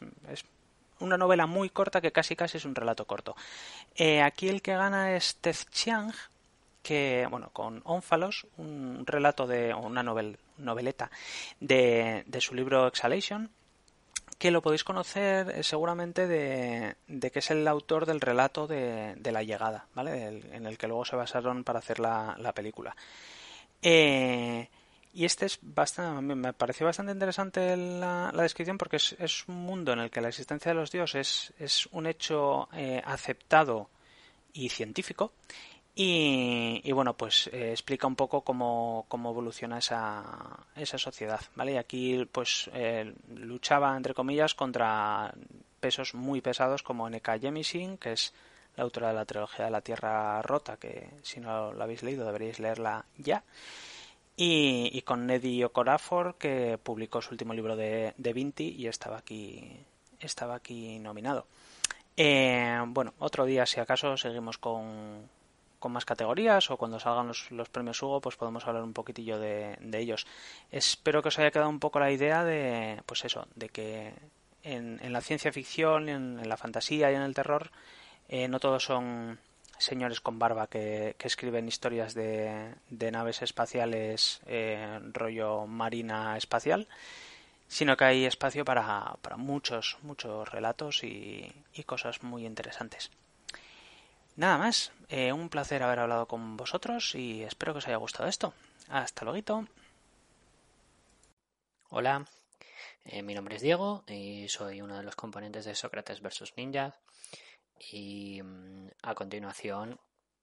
una novela muy corta que casi casi es un relato corto. Eh, aquí el que gana es Tez Chiang, que, bueno, con Ónfalos, un relato de, una novel, noveleta de, de su libro Exhalation, que lo podéis conocer eh, seguramente de, de, que es el autor del relato de, de la llegada, ¿vale? en el que luego se basaron para hacer la, la película. Eh, y este es bastante, me pareció bastante interesante la, descripción porque es, un mundo en el que la existencia de los dioses es un hecho eh, aceptado y científico. Y, bueno, pues eh, explica un poco cómo, cómo evoluciona esa, esa sociedad, ¿vale? Y aquí pues luchaba, entre comillas, contra pesos muy pesados como N.K. Jemisin, que es la autora de la trilogía de la Tierra Rota, que si no la habéis leído deberíais leerla ya. Y, con Neddy Okorafor, que publicó su último libro de, de Vinti y estaba aquí, estaba aquí nominado. Eh, bueno, otro día, si acaso, seguimos con, con más categorías o cuando salgan los, los, premios Hugo, pues podemos hablar un poquitillo de, de, ellos. Espero que os haya quedado un poco la idea de, pues eso, de que en, en la ciencia ficción, en, en la fantasía y en el terror, eh, no todos son señores con barba que, escriben historias de, naves espaciales rollo marina espacial, sino que hay espacio para, muchos, muchos relatos y, cosas muy interesantes. Nada más, un placer haber hablado con vosotros y espero que os haya gustado esto. Hasta luego. Hola, eh, mi nombre es Diego y soy uno de los componentes de Sócrates vs. Ninja. Y mm, a continuación,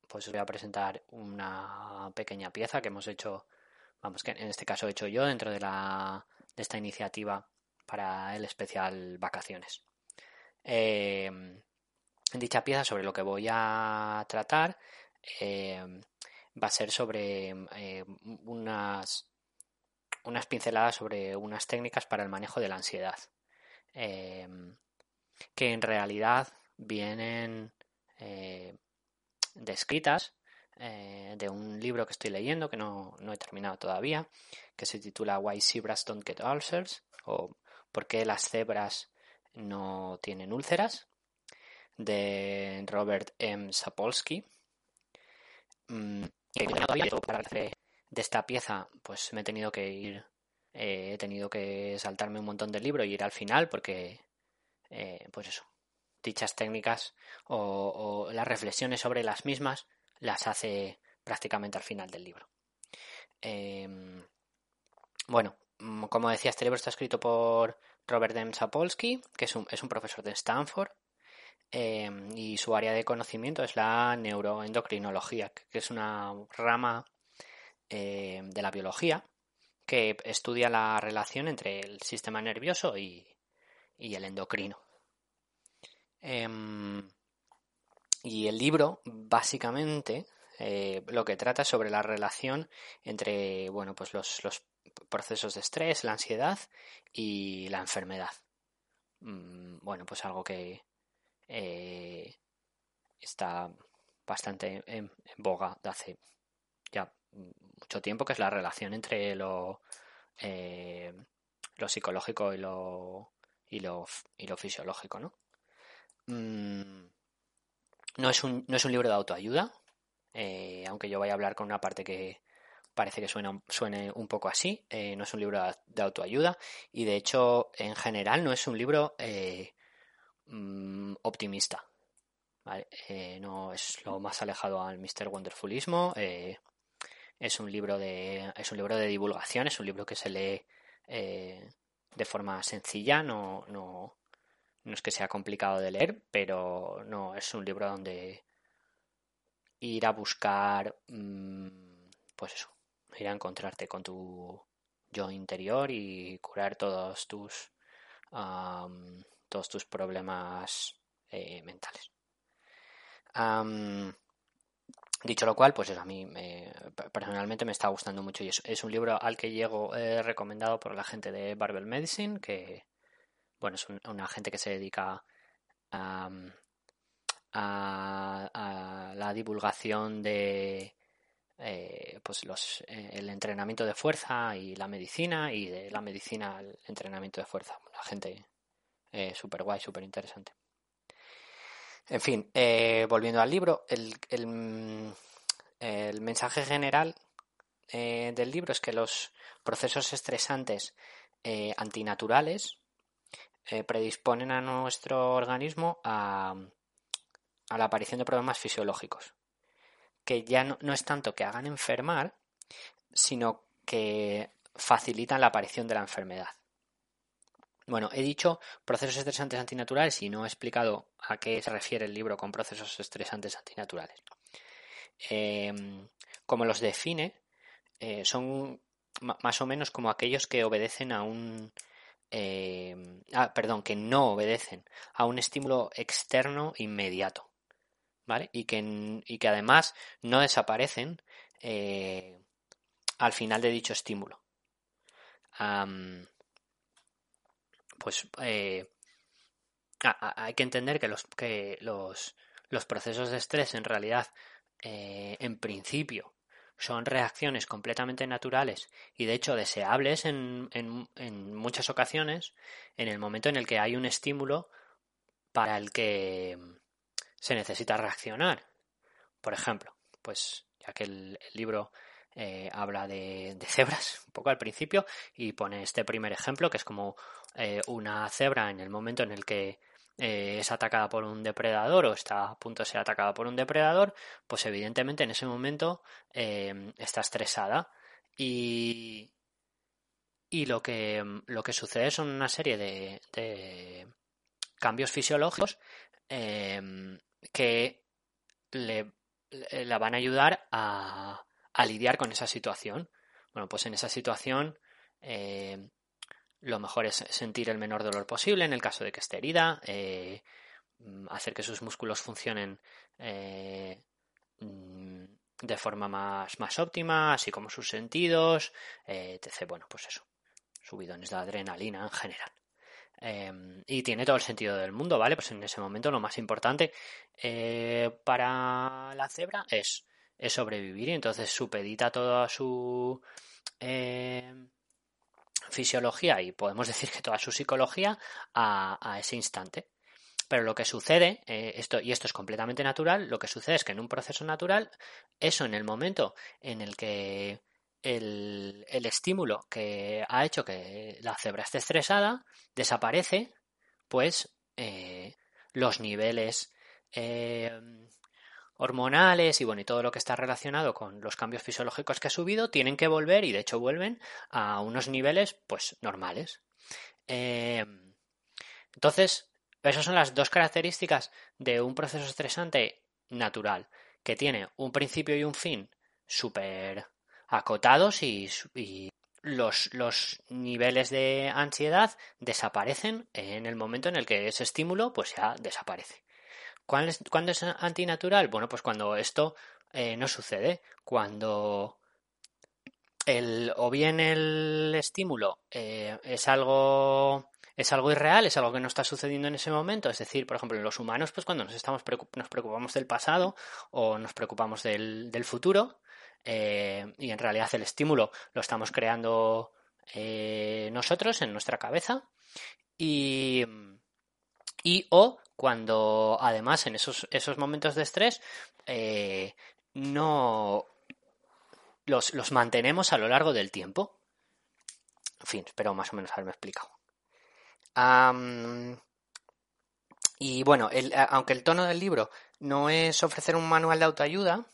pues os voy a presentar una pequeña pieza que hemos hecho, vamos, que en este caso he hecho yo dentro de, la, de esta iniciativa para el especial vacaciones. Eh, dicha pieza, sobre lo que voy a tratar, eh, va a ser sobre unas unas pinceladas sobre unas técnicas para el manejo de la ansiedad, que en realidad vienen eh, descritas eh, de un libro que estoy leyendo, que no, he terminado todavía, que se titula Why Zebras Don't Get Ulcers, o ¿Por qué las cebras no tienen úlceras? de Robert M. Sapolsky. Mm, todavía para de esta pieza, pues me he tenido que ir, eh, he tenido que saltarme un montón del libro y ir al final porque, eh, pues eso, dichas técnicas o, las reflexiones sobre las mismas las hace prácticamente al final del libro. Em, bueno, mm, como decía, este libro está escrito por Robert M. Sapolsky, que es un, es un profesor de Stanford, em, y su área de conocimiento es la neuroendocrinología, que es una rama eh, de la biología que estudia la relación entre el sistema nervioso y, el endocrino. Em, y el libro, básicamente, eh, lo que trata sobre la relación entre bueno, pues los, procesos de estrés, la ansiedad y la enfermedad. Mm, bueno, pues algo que eh, está bastante en, en, boga de hace ya mucho tiempo, que es la relación entre lo, eh, lo psicológico y lo, y lo, y lo fisiológico, ¿no? Mm, no, es un, no es un libro de autoayuda, eh, aunque yo vaya a hablar con una parte que parece que suena, suene un poco así, eh, no es un libro de autoayuda y de hecho en general no es un libro mm, optimista. no es lo más alejado al Mr. Wonderfulismo. Es un libro de, es un libro de divulgación, es un libro que se lee eh, de forma sencilla, no, no, no es que sea complicado de leer, pero no es un libro donde ir a buscar, mm, pues eso, ir a encontrarte con tu yo interior y curar todos tus, todos tus problemas eh, mentales. Dicho lo cual, pues eso, a mí personalmente me está gustando mucho y es, un libro al que llego eh, recomendado por la gente de Barbell Medicine, que bueno, es una gente que se dedica a, la divulgación de eh, pues los, eh, el entrenamiento de fuerza y la medicina y de la medicina al entrenamiento de fuerza. La gente súper guay, súper interesante. En fin, eh, volviendo al libro, el, mensaje general eh, del libro es que los procesos estresantes eh, predisponen a nuestro organismo a, la aparición de problemas fisiológicos, que ya no, no es tanto que hagan enfermar, sino que facilitan la aparición de la enfermedad. Bueno, he dicho procesos estresantes antinaturales y no he explicado a qué se refiere el libro con procesos estresantes antinaturales. Em, como los define, eh, son más o menos como aquellos que obedecen a un... Em, ah, perdón, que no obedecen a un estímulo externo inmediato. ¿Vale? Y que, y que además no desaparecen eh, al final de dicho estímulo pues eh, hay que entender que los, que los, los procesos de estrés en realidad, eh, en principio, son reacciones completamente naturales y de hecho deseables en, en, muchas ocasiones en el momento en el que hay un estímulo para el que se necesita reaccionar. por ejemplo, pues ya que el, libro eh, habla de, cebras <laughs> un poco al principio y pone este primer ejemplo que es como eh, una cebra en el momento en el que eh, es atacada por un depredador o está a punto de ser atacada por un depredador, pues evidentemente en ese momento está estresada y, y lo que, lo que sucede son una serie de, cambios fisiológicos que le la van a ayudar a, lidiar con esa situación. Bueno, pues en esa situación eh, lo mejor es sentir el menor dolor posible en el caso de que esté herida, eh, hacer que sus músculos funcionen mm, de forma más, más óptima, así como sus sentidos, etc. Bueno, pues eso, subidones de adrenalina en general. Em, y tiene todo el sentido del mundo, ¿vale? Pues en ese momento lo más importante eh, para la cebra es, sobrevivir y entonces supedita toda su fisiología y podemos <laughs> decir que toda su psicología a, ese instante. Pero lo que sucede, eh, esto, y esto es completamente natural, lo que sucede es que en un proceso natural, eso en el momento en el que el, estímulo que ha hecho que la cebra esté estresada desaparece, pues eh, los niveles eh, hormonales y bueno, y todo lo que está relacionado con los cambios fisiológicos que ha subido tienen que volver y de hecho vuelven a unos niveles pues normales. Eh, entonces, esas son las dos características de un proceso estresante natural, que tiene un principio y un fin súper acotados y, los, los, niveles de ansiedad desaparecen en el momento en el que ese estímulo pues ya desaparece. ¿Cuándo es, antinatural? Bueno, pues cuando esto eh, no sucede, cuando el, o bien el estímulo eh, es algo es algo irreal, es algo que no está sucediendo en ese momento. Es decir, por ejemplo, en los humanos, pues cuando nos estamos nos preocupamos del pasado o nos preocupamos del, del futuro, eh, y en realidad el estímulo lo estamos creando nosotros en nuestra cabeza y, y o cuando además en esos, esos momentos de estrés eh, no los, los, mantenemos a lo largo del tiempo. En fin, espero más o menos haberme explicado. y bueno, aunque el tono del libro no es ofrecer un manual de autoayuda,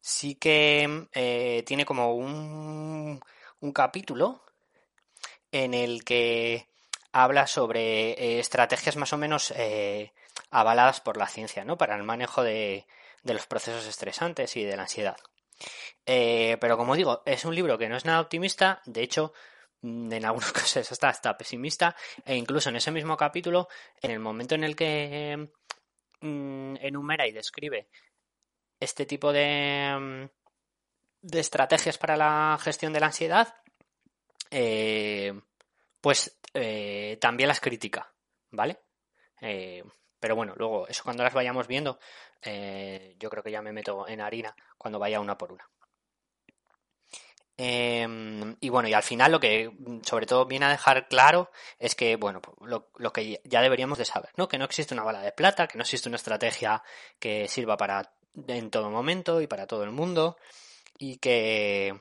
sí que eh, tiene como un, un, capítulo en el que habla sobre eh, estrategias más o menos eh, avaladas por la ciencia, ¿no? Para el manejo de, de los procesos estresantes y de la ansiedad. pero como digo, es un libro que no es nada optimista, de hecho, mm, en algunos <laughs> casos está hasta pesimista, e incluso en ese mismo capítulo, en el momento en el que mm, enumera y describe este tipo de, mm, de estrategias para la gestión de la ansiedad, eh, pues eh, también las critica, ¿vale? Eh, pero bueno, luego, eso cuando las vayamos viendo, yo creo que ya me meto en harina cuando vaya una por una. Em, y bueno, y al final lo que sobre todo viene a dejar claro es que, bueno, lo, lo, que ya deberíamos de saber, ¿no? Que no existe una bala de plata, que no existe una estrategia que sirva para en todo momento y para todo el mundo y que,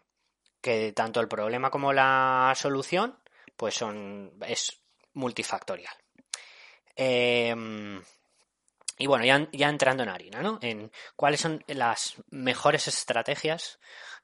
que tanto el problema como la solución pues son es multifactorial. Em, y bueno, ya, entrando en harina, ¿no? En cuáles son las mejores estrategias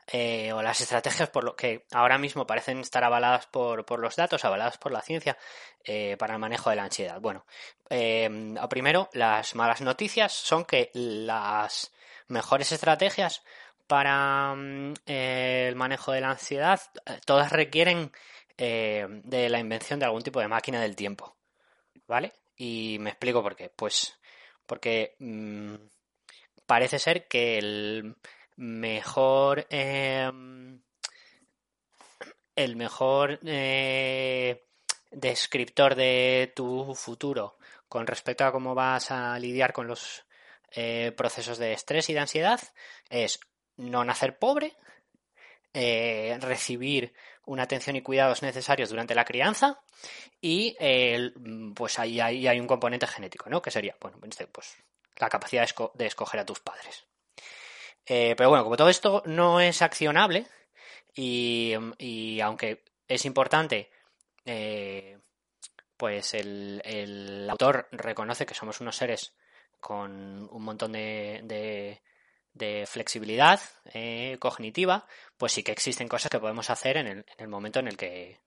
eh, o las estrategias por lo que ahora mismo parecen estar avaladas por, por los datos, avaladas por la ciencia eh, para el manejo de la ansiedad. Bueno, eh, primero, las malas noticias son que las mejores estrategias para mm, el manejo de la ansiedad, todas requieren de la invención de algún tipo de máquina del tiempo. ¿Vale? Y me explico por qué. Pues porque mm, parece ser que el mejor em, el mejor eh, descriptor de tu futuro con respecto a cómo vas a lidiar con los eh, procesos de estrés y de ansiedad es no nacer pobre, eh, recibir una atención y cuidados necesarios durante la crianza y pues ahí, hay un componente genético, ¿no? Que sería, bueno, pues la capacidad de escoger a tus padres. pero bueno, como todo esto no es accionable y, aunque es importante, pues el, autor reconoce que somos unos seres con un montón de, flexibilidad cognitiva, pues sí que existen cosas que podemos hacer en el, en el momento en el que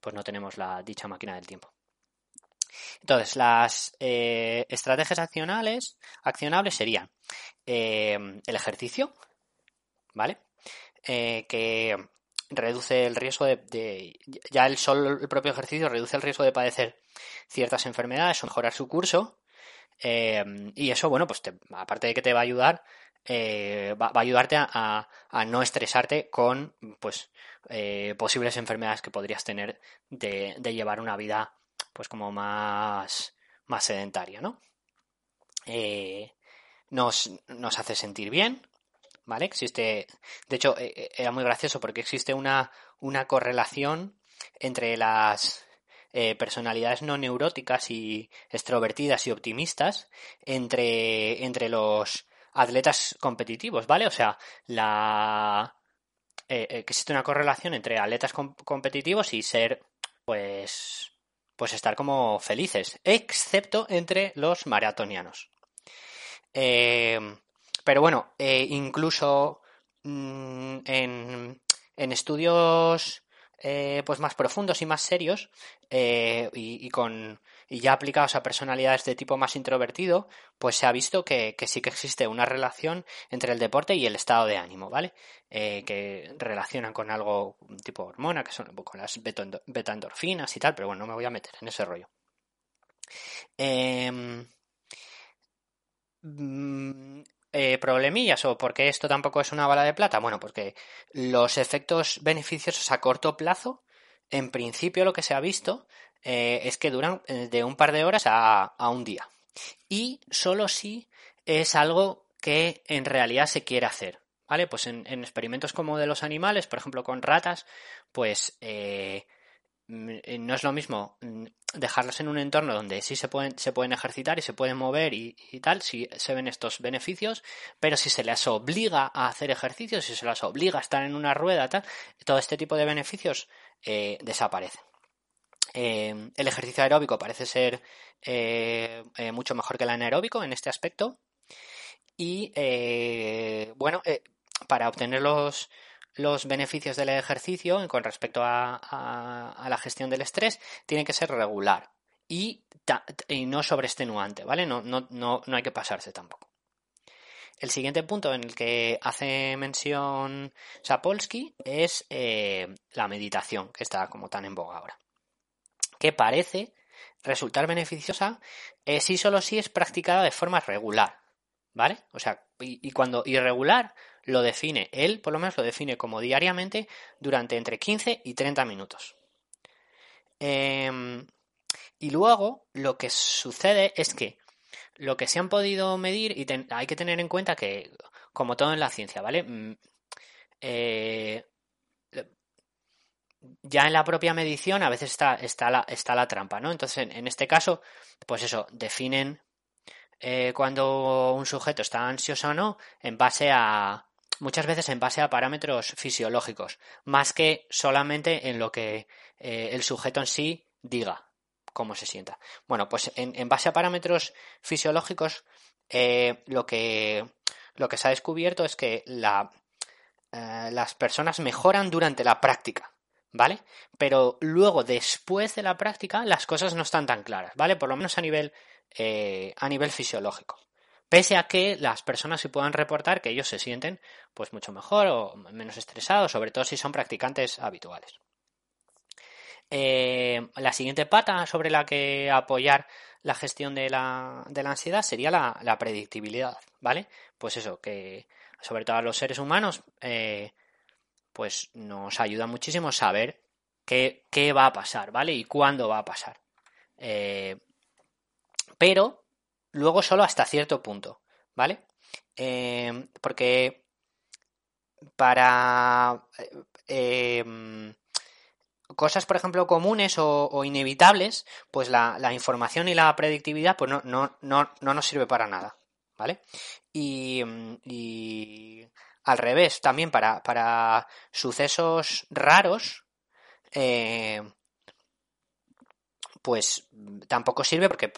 pues no tenemos la dicha máquina del tiempo. Entonces, las eh, estrategias accionables, accionables serían eh, el ejercicio, ¿vale? Eh, que reduce el riesgo de, ya el solo el propio ejercicio reduce el riesgo de padecer ciertas enfermedades o mejorar su curso y eso bueno pues aparte de que te va a ayudar va, a ayudarte a, no estresarte con pues posibles enfermedades que podrías tener de, llevar una vida pues como más, más sedentaria, ¿no? Eh, nos, hace sentir bien, ¿vale? Existe, de hecho, eh, eh, era muy gracioso porque existe una, una correlación entre las personalidades no neuróticas y extrovertidas y optimistas entre, entre los atletas competitivos, ¿vale? O sea, la, existe una correlación entre atletas competitivos y ser, pues, pues estar como felices, excepto entre los maratonianos. Eh, pero bueno, eh, incluso mm, en, en, estudios eh, pues más profundos y más serios y, con y ya aplicados a personalidades de tipo más introvertido, pues se ha visto que, sí que existe una relación entre el deporte y el estado de ánimo, ¿vale? Eh, que relacionan con algo tipo hormona, que son con las beta endorfinas y tal, pero bueno, no me voy a meter en ese rollo. Em, mm, eh, problemillas o porque esto tampoco es una bala de plata? Bueno, porque los efectos beneficiosos a corto plazo, en principio lo que se ha visto eh, es que duran eh, de un par de horas a, un día. Y solo si es algo que en realidad se quiere hacer. ¿Vale? Pues en, experimentos como de los animales, por ejemplo con ratas, pues eh, no es lo mismo mm, dejarlas en un entorno donde sí se pueden, se pueden ejercitar y se pueden mover y, tal, si se ven estos beneficios, pero si se les obliga a hacer ejercicios, si se las obliga a estar en una rueda, tal, todo este tipo de beneficios desaparecen. Eh, el ejercicio aeróbico parece ser eh, eh, mucho mejor que el anaeróbico en este aspecto. Y bueno, para obtener los, los, beneficios del ejercicio con respecto a, la gestión del estrés, tiene que ser regular y, y no sobreestenuante, ¿vale? No, no, no, no hay que pasarse tampoco. El siguiente punto en el que hace mención Sapolsky es la meditación, que está como tan en boga ahora que parece resultar beneficiosa eh, si solo si es practicada de forma regular, ¿vale? O sea, y, cuando irregular lo define, él por lo menos lo define como diariamente durante entre 15 y 30 minutos. Em, y luego lo que sucede es que lo que se han podido medir, y hay que tener en cuenta que, como todo en la ciencia, ¿vale? Mm, eh, ya en la propia medición a veces está, está, la, está la trampa, ¿no? Entonces, en, este caso, pues eso, definen eh, cuando un sujeto está ansioso o no en base a, muchas veces en base a parámetros fisiológicos, más que solamente en lo que eh, el sujeto en sí diga cómo se sienta. Bueno, pues en, base a parámetros fisiológicos, eh, lo, que, lo que se ha descubierto es que la, las personas mejoran durante la práctica. ¿Vale? Pero luego, después de la práctica, las cosas no están tan claras, ¿vale? Por lo menos a nivel, eh, a nivel fisiológico. Pese a que las personas se puedan reportar que ellos se sienten pues mucho mejor o menos estresados, sobre todo si son practicantes habituales. Eh, la siguiente pata sobre la que apoyar la gestión de la, de la ansiedad sería la, predictibilidad, ¿vale? Pues eso, que sobre todo a los seres humanos eh, pues nos ayuda muchísimo saber qué, va a pasar, ¿vale? Y cuándo va a pasar. Eh, pero luego solo hasta cierto punto, ¿vale? Eh, porque para eh, cosas, por ejemplo, comunes o, inevitables, pues la, información y la predictividad pues no, no, no, no nos sirve para nada, ¿vale? Y al revés, también para, para sucesos raros, eh, pues tampoco sirve porque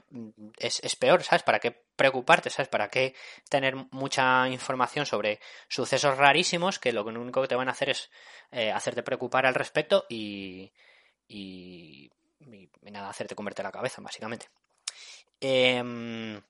es, es, peor, ¿sabes? ¿Para qué preocuparte, ¿sabes? ¿Para qué tener mucha información sobre sucesos rarísimos que lo único que te van a hacer es eh, hacerte preocupar al respecto y, y, y, nada, hacerte convertir la cabeza, básicamente. Eh,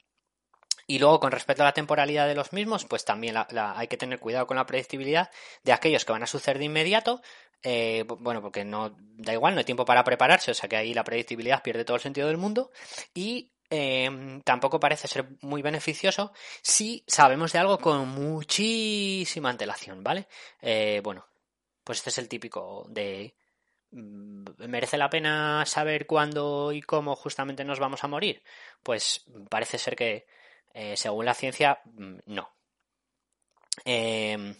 y luego, con respecto a la temporalidad de los mismos, pues también hay que tener cuidado con la predictibilidad de aquellos que van a suceder de inmediato. Eh, bueno, porque no da igual, no hay tiempo para prepararse, o sea que ahí la predictibilidad pierde todo el sentido del mundo. Y eh, tampoco parece ser muy beneficioso si sabemos de algo con muchísima antelación, ¿vale? Eh, bueno, pues este es el típico de mm, ¿Merece la pena saber cuándo y cómo justamente nos vamos a morir? Pues parece ser que eh, según la ciencia, mm, no. Eh,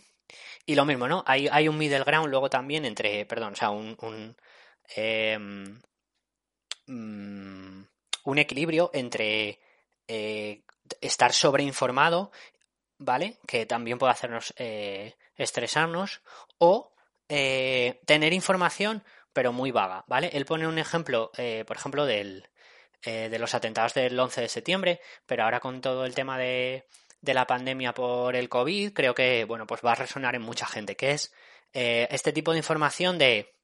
y lo mismo, ¿no? Hay, hay, un middle ground luego también entre, perdón, o sea, un, un, eh, un equilibrio entre eh, estar sobreinformado, ¿vale? Que también puede hacernos eh, estresarnos, o tener información pero muy vaga, ¿vale? Él pone un ejemplo, por ejemplo, del, eh, de los atentados del 11 de septiembre, pero ahora con todo el tema de, de, la pandemia por el COVID, creo que, bueno, pues va a resonar en mucha gente, que es eh, este tipo de información de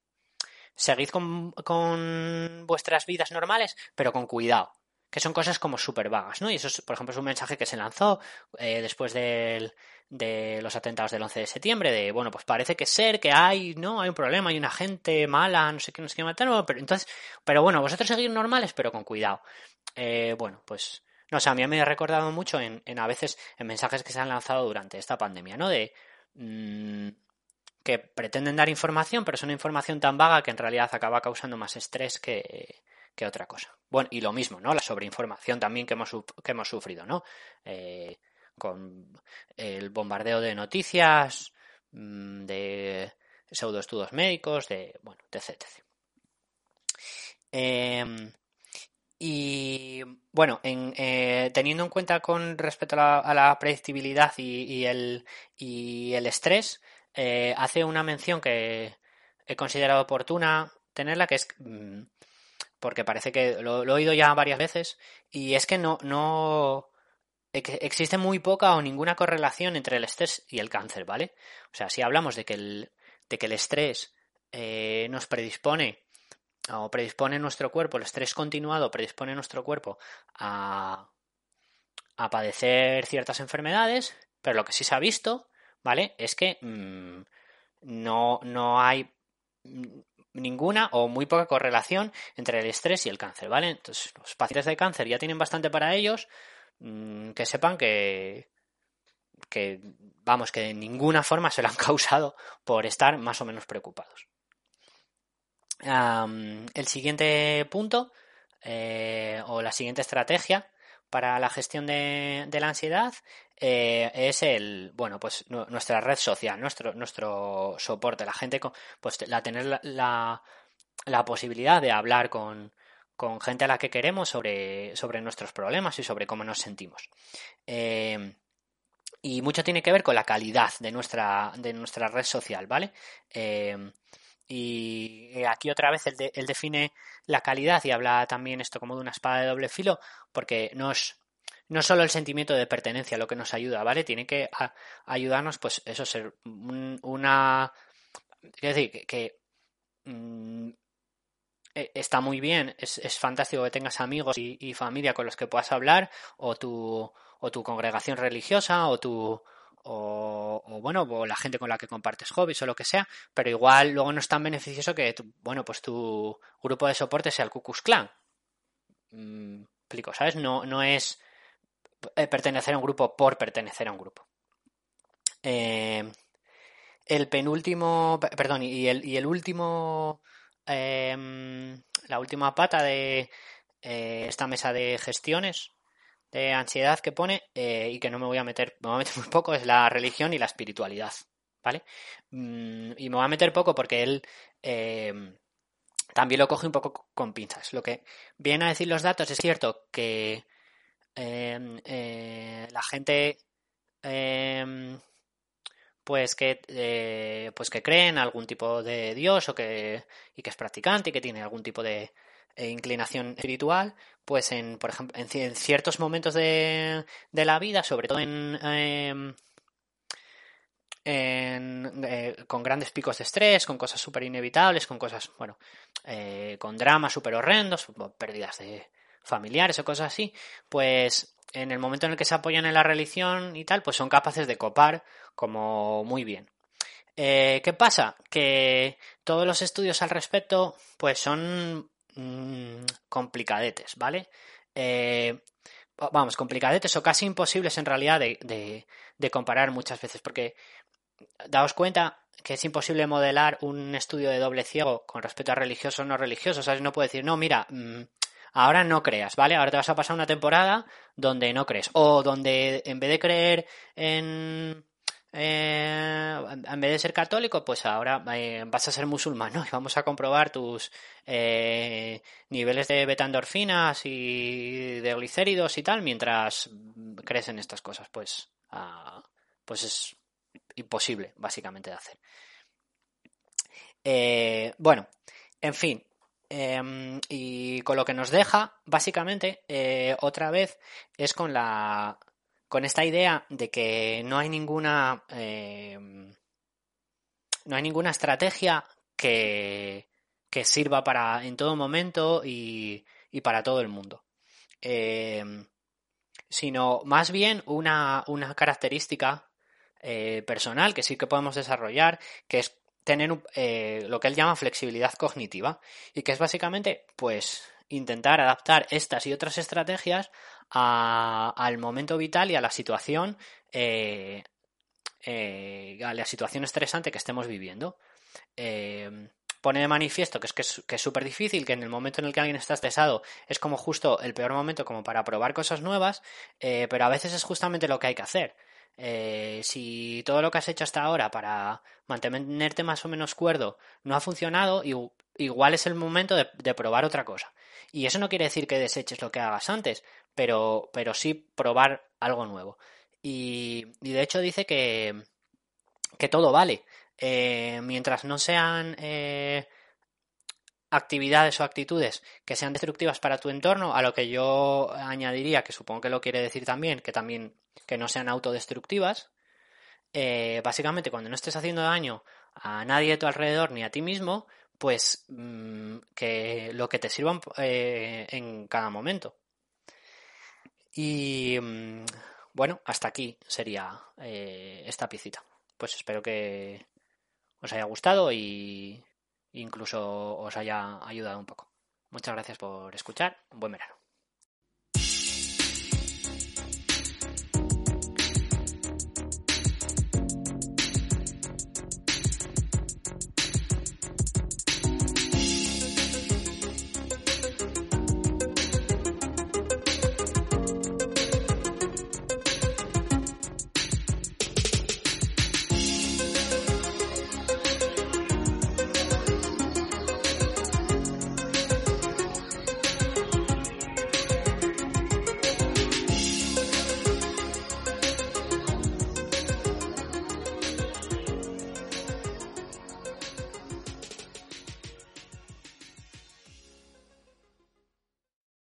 seguid con, con vuestras vidas normales, pero con cuidado que son cosas como súper vagas, ¿no? Y eso, es, por ejemplo, es un mensaje que se lanzó eh, después del, de los atentados del 11 de septiembre, de, bueno, pues parece que ser que hay, ¿no? Hay un problema, hay una gente mala, no sé qué, no sé qué matar, pero entonces, pero bueno, vosotros seguís normales, pero con cuidado. Eh, bueno, pues, no sé, a mí me ha recordado mucho en, en, a veces en mensajes que se han lanzado durante esta pandemia, ¿no? De, mmm, que pretenden dar información, pero es una información tan vaga que en realidad acaba causando más estrés que, que otra cosa. Bueno, y lo mismo, ¿no? La sobreinformación también que hemos, que hemos sufrido, ¿no? Eh, con el bombardeo de noticias, mm, de pseudoestudios médicos, de, bueno, etc. etc. Eh, y bueno, en, eh, teniendo en cuenta con respecto a la, a predictibilidad y, y, el, y, el, estrés, eh, hace una mención que he considerado oportuna tenerla, que es mm, porque parece que lo, he oído ya varias veces, y es que no, no, existe muy poca o ninguna correlación entre el estrés y el cáncer, ¿vale? O sea, si hablamos de que el, de que el estrés eh, nos predispone o predispone nuestro cuerpo, el estrés continuado predispone nuestro cuerpo a, a padecer ciertas enfermedades, pero lo que sí se ha visto, ¿vale? Es que mmm, no, no hay ninguna o muy poca correlación entre el estrés y el cáncer, ¿vale? Entonces, los pacientes de cáncer ya tienen bastante para ellos, Mm, que sepan que, que, vamos, que de ninguna forma se lo han <laughs> causado por estar más o menos preocupados. El siguiente punto eh, o la siguiente estrategia para la gestión de, la ansiedad eh, es el bueno pues nuestra red social nuestro nuestro soporte la gente pues la tener la, la, la posibilidad de hablar con, con gente a la que queremos sobre, sobre nuestros problemas y sobre cómo nos sentimos. Eh, y mucho tiene que ver con la calidad de nuestra, de nuestra red social, ¿vale? Eh, y aquí otra vez él, de, él, define la calidad y habla también esto como de una espada de doble filo, porque nos, no solo el sentimiento de pertenencia lo que nos ayuda, ¿vale? Tiene que ayudarnos, pues, eso, ser un, una. Quiero decir, que, mmm, eh, está muy bien, es, es, fantástico que tengas amigos y, y, familia con los que puedas hablar, o tu, o tu congregación religiosa, o tu, o, bueno, o la gente con la que compartes hobbies o lo que sea, pero igual luego no es tan beneficioso que, tu, bueno, pues tu grupo de soporte sea el Ku Klan. Mm, explico, ¿sabes? No, no es eh, pertenecer a un grupo por pertenecer a un grupo. Eh, el penúltimo, perdón, y el, y el último eh, la última pata de esta mesa de gestiones de ansiedad que pone eh, y que no me voy a meter, me voy a meter <laughs> muy poco, es la religión y la espiritualidad, ¿vale? Mm, y me voy a meter poco porque él eh, también lo coge un poco con pinzas. Lo que viene a decir los datos es cierto que eh, la gente pues que pues que cree en algún tipo de dios o que y que es practicante y que tiene algún tipo de eh, inclinación espiritual pues en por ejemplo en, ciertos momentos de, de, la vida sobre todo en, em, en con grandes picos de estrés con cosas súper inevitables con cosas bueno con dramas súper horrendos pérdidas de familiares o cosas así, pues en el momento en el que se apoyan en la religión y tal, pues son capaces de copar como muy bien. Eh, ¿Qué pasa? Que todos los estudios al respecto, pues son mm, complicadetes, ¿vale? Eh, vamos, complicadetes o casi imposibles en realidad de, comparar muchas veces, porque daos cuenta que es imposible modelar un estudio de doble ciego con respecto a religioso o no religioso. ¿Sabes? No puede decir, no, mira, mm, ahora no creas, ¿vale? Ahora te vas a pasar una temporada donde no crees. O donde en vez de creer en... Eh, en vez de ser católico, pues ahora eh, vas a ser musulmán, ¿no? <laughs> Y vamos a comprobar tus eh, niveles de betandorfinas y de glicéridos y tal mientras crees en estas cosas. Pues, ah, pues es imposible, básicamente, de hacer. bueno, en fin, Em, y con lo que nos deja, básicamente, otra vez, es con la. Con esta idea de que no hay ninguna. Em, no hay ninguna estrategia que, que sirva para en todo momento y, y para todo el mundo. Em, sino más bien una, una característica eh, personal que sí que podemos desarrollar, que es tener eh, lo que él llama flexibilidad cognitiva y que es básicamente pues intentar adaptar estas y otras estrategias al momento vital y a la situación eh, eh, a la situación estresante que estemos viviendo pone de manifiesto que es que es súper difícil, que en el momento en el que alguien está estresado es como justo el peor momento como para probar cosas nuevas, pero a veces es justamente lo que hay que hacer. Eh, si todo lo que has hecho hasta ahora para mantenerte más o menos cuerdo no ha funcionado, igual es el momento de, probar otra cosa. Y eso no quiere decir que deseches lo que hagas antes, pero, pero sí probar algo nuevo. Y, de hecho dice que, que todo vale. Eh, mientras no sean eh, actividades o actitudes que sean destructivas para tu entorno, a lo que yo añadiría, que supongo que lo quiere decir también, que también que no sean autodestructivas. Eh, básicamente, cuando no estés haciendo daño a nadie de tu alrededor ni a ti mismo, pues mm, que lo que te sirva eh, en cada momento. Y mm, bueno, hasta aquí sería eh, esta piecita. Pues espero que os haya gustado y incluso os haya ayudado un poco. Muchas gracias por escuchar. Buen verano.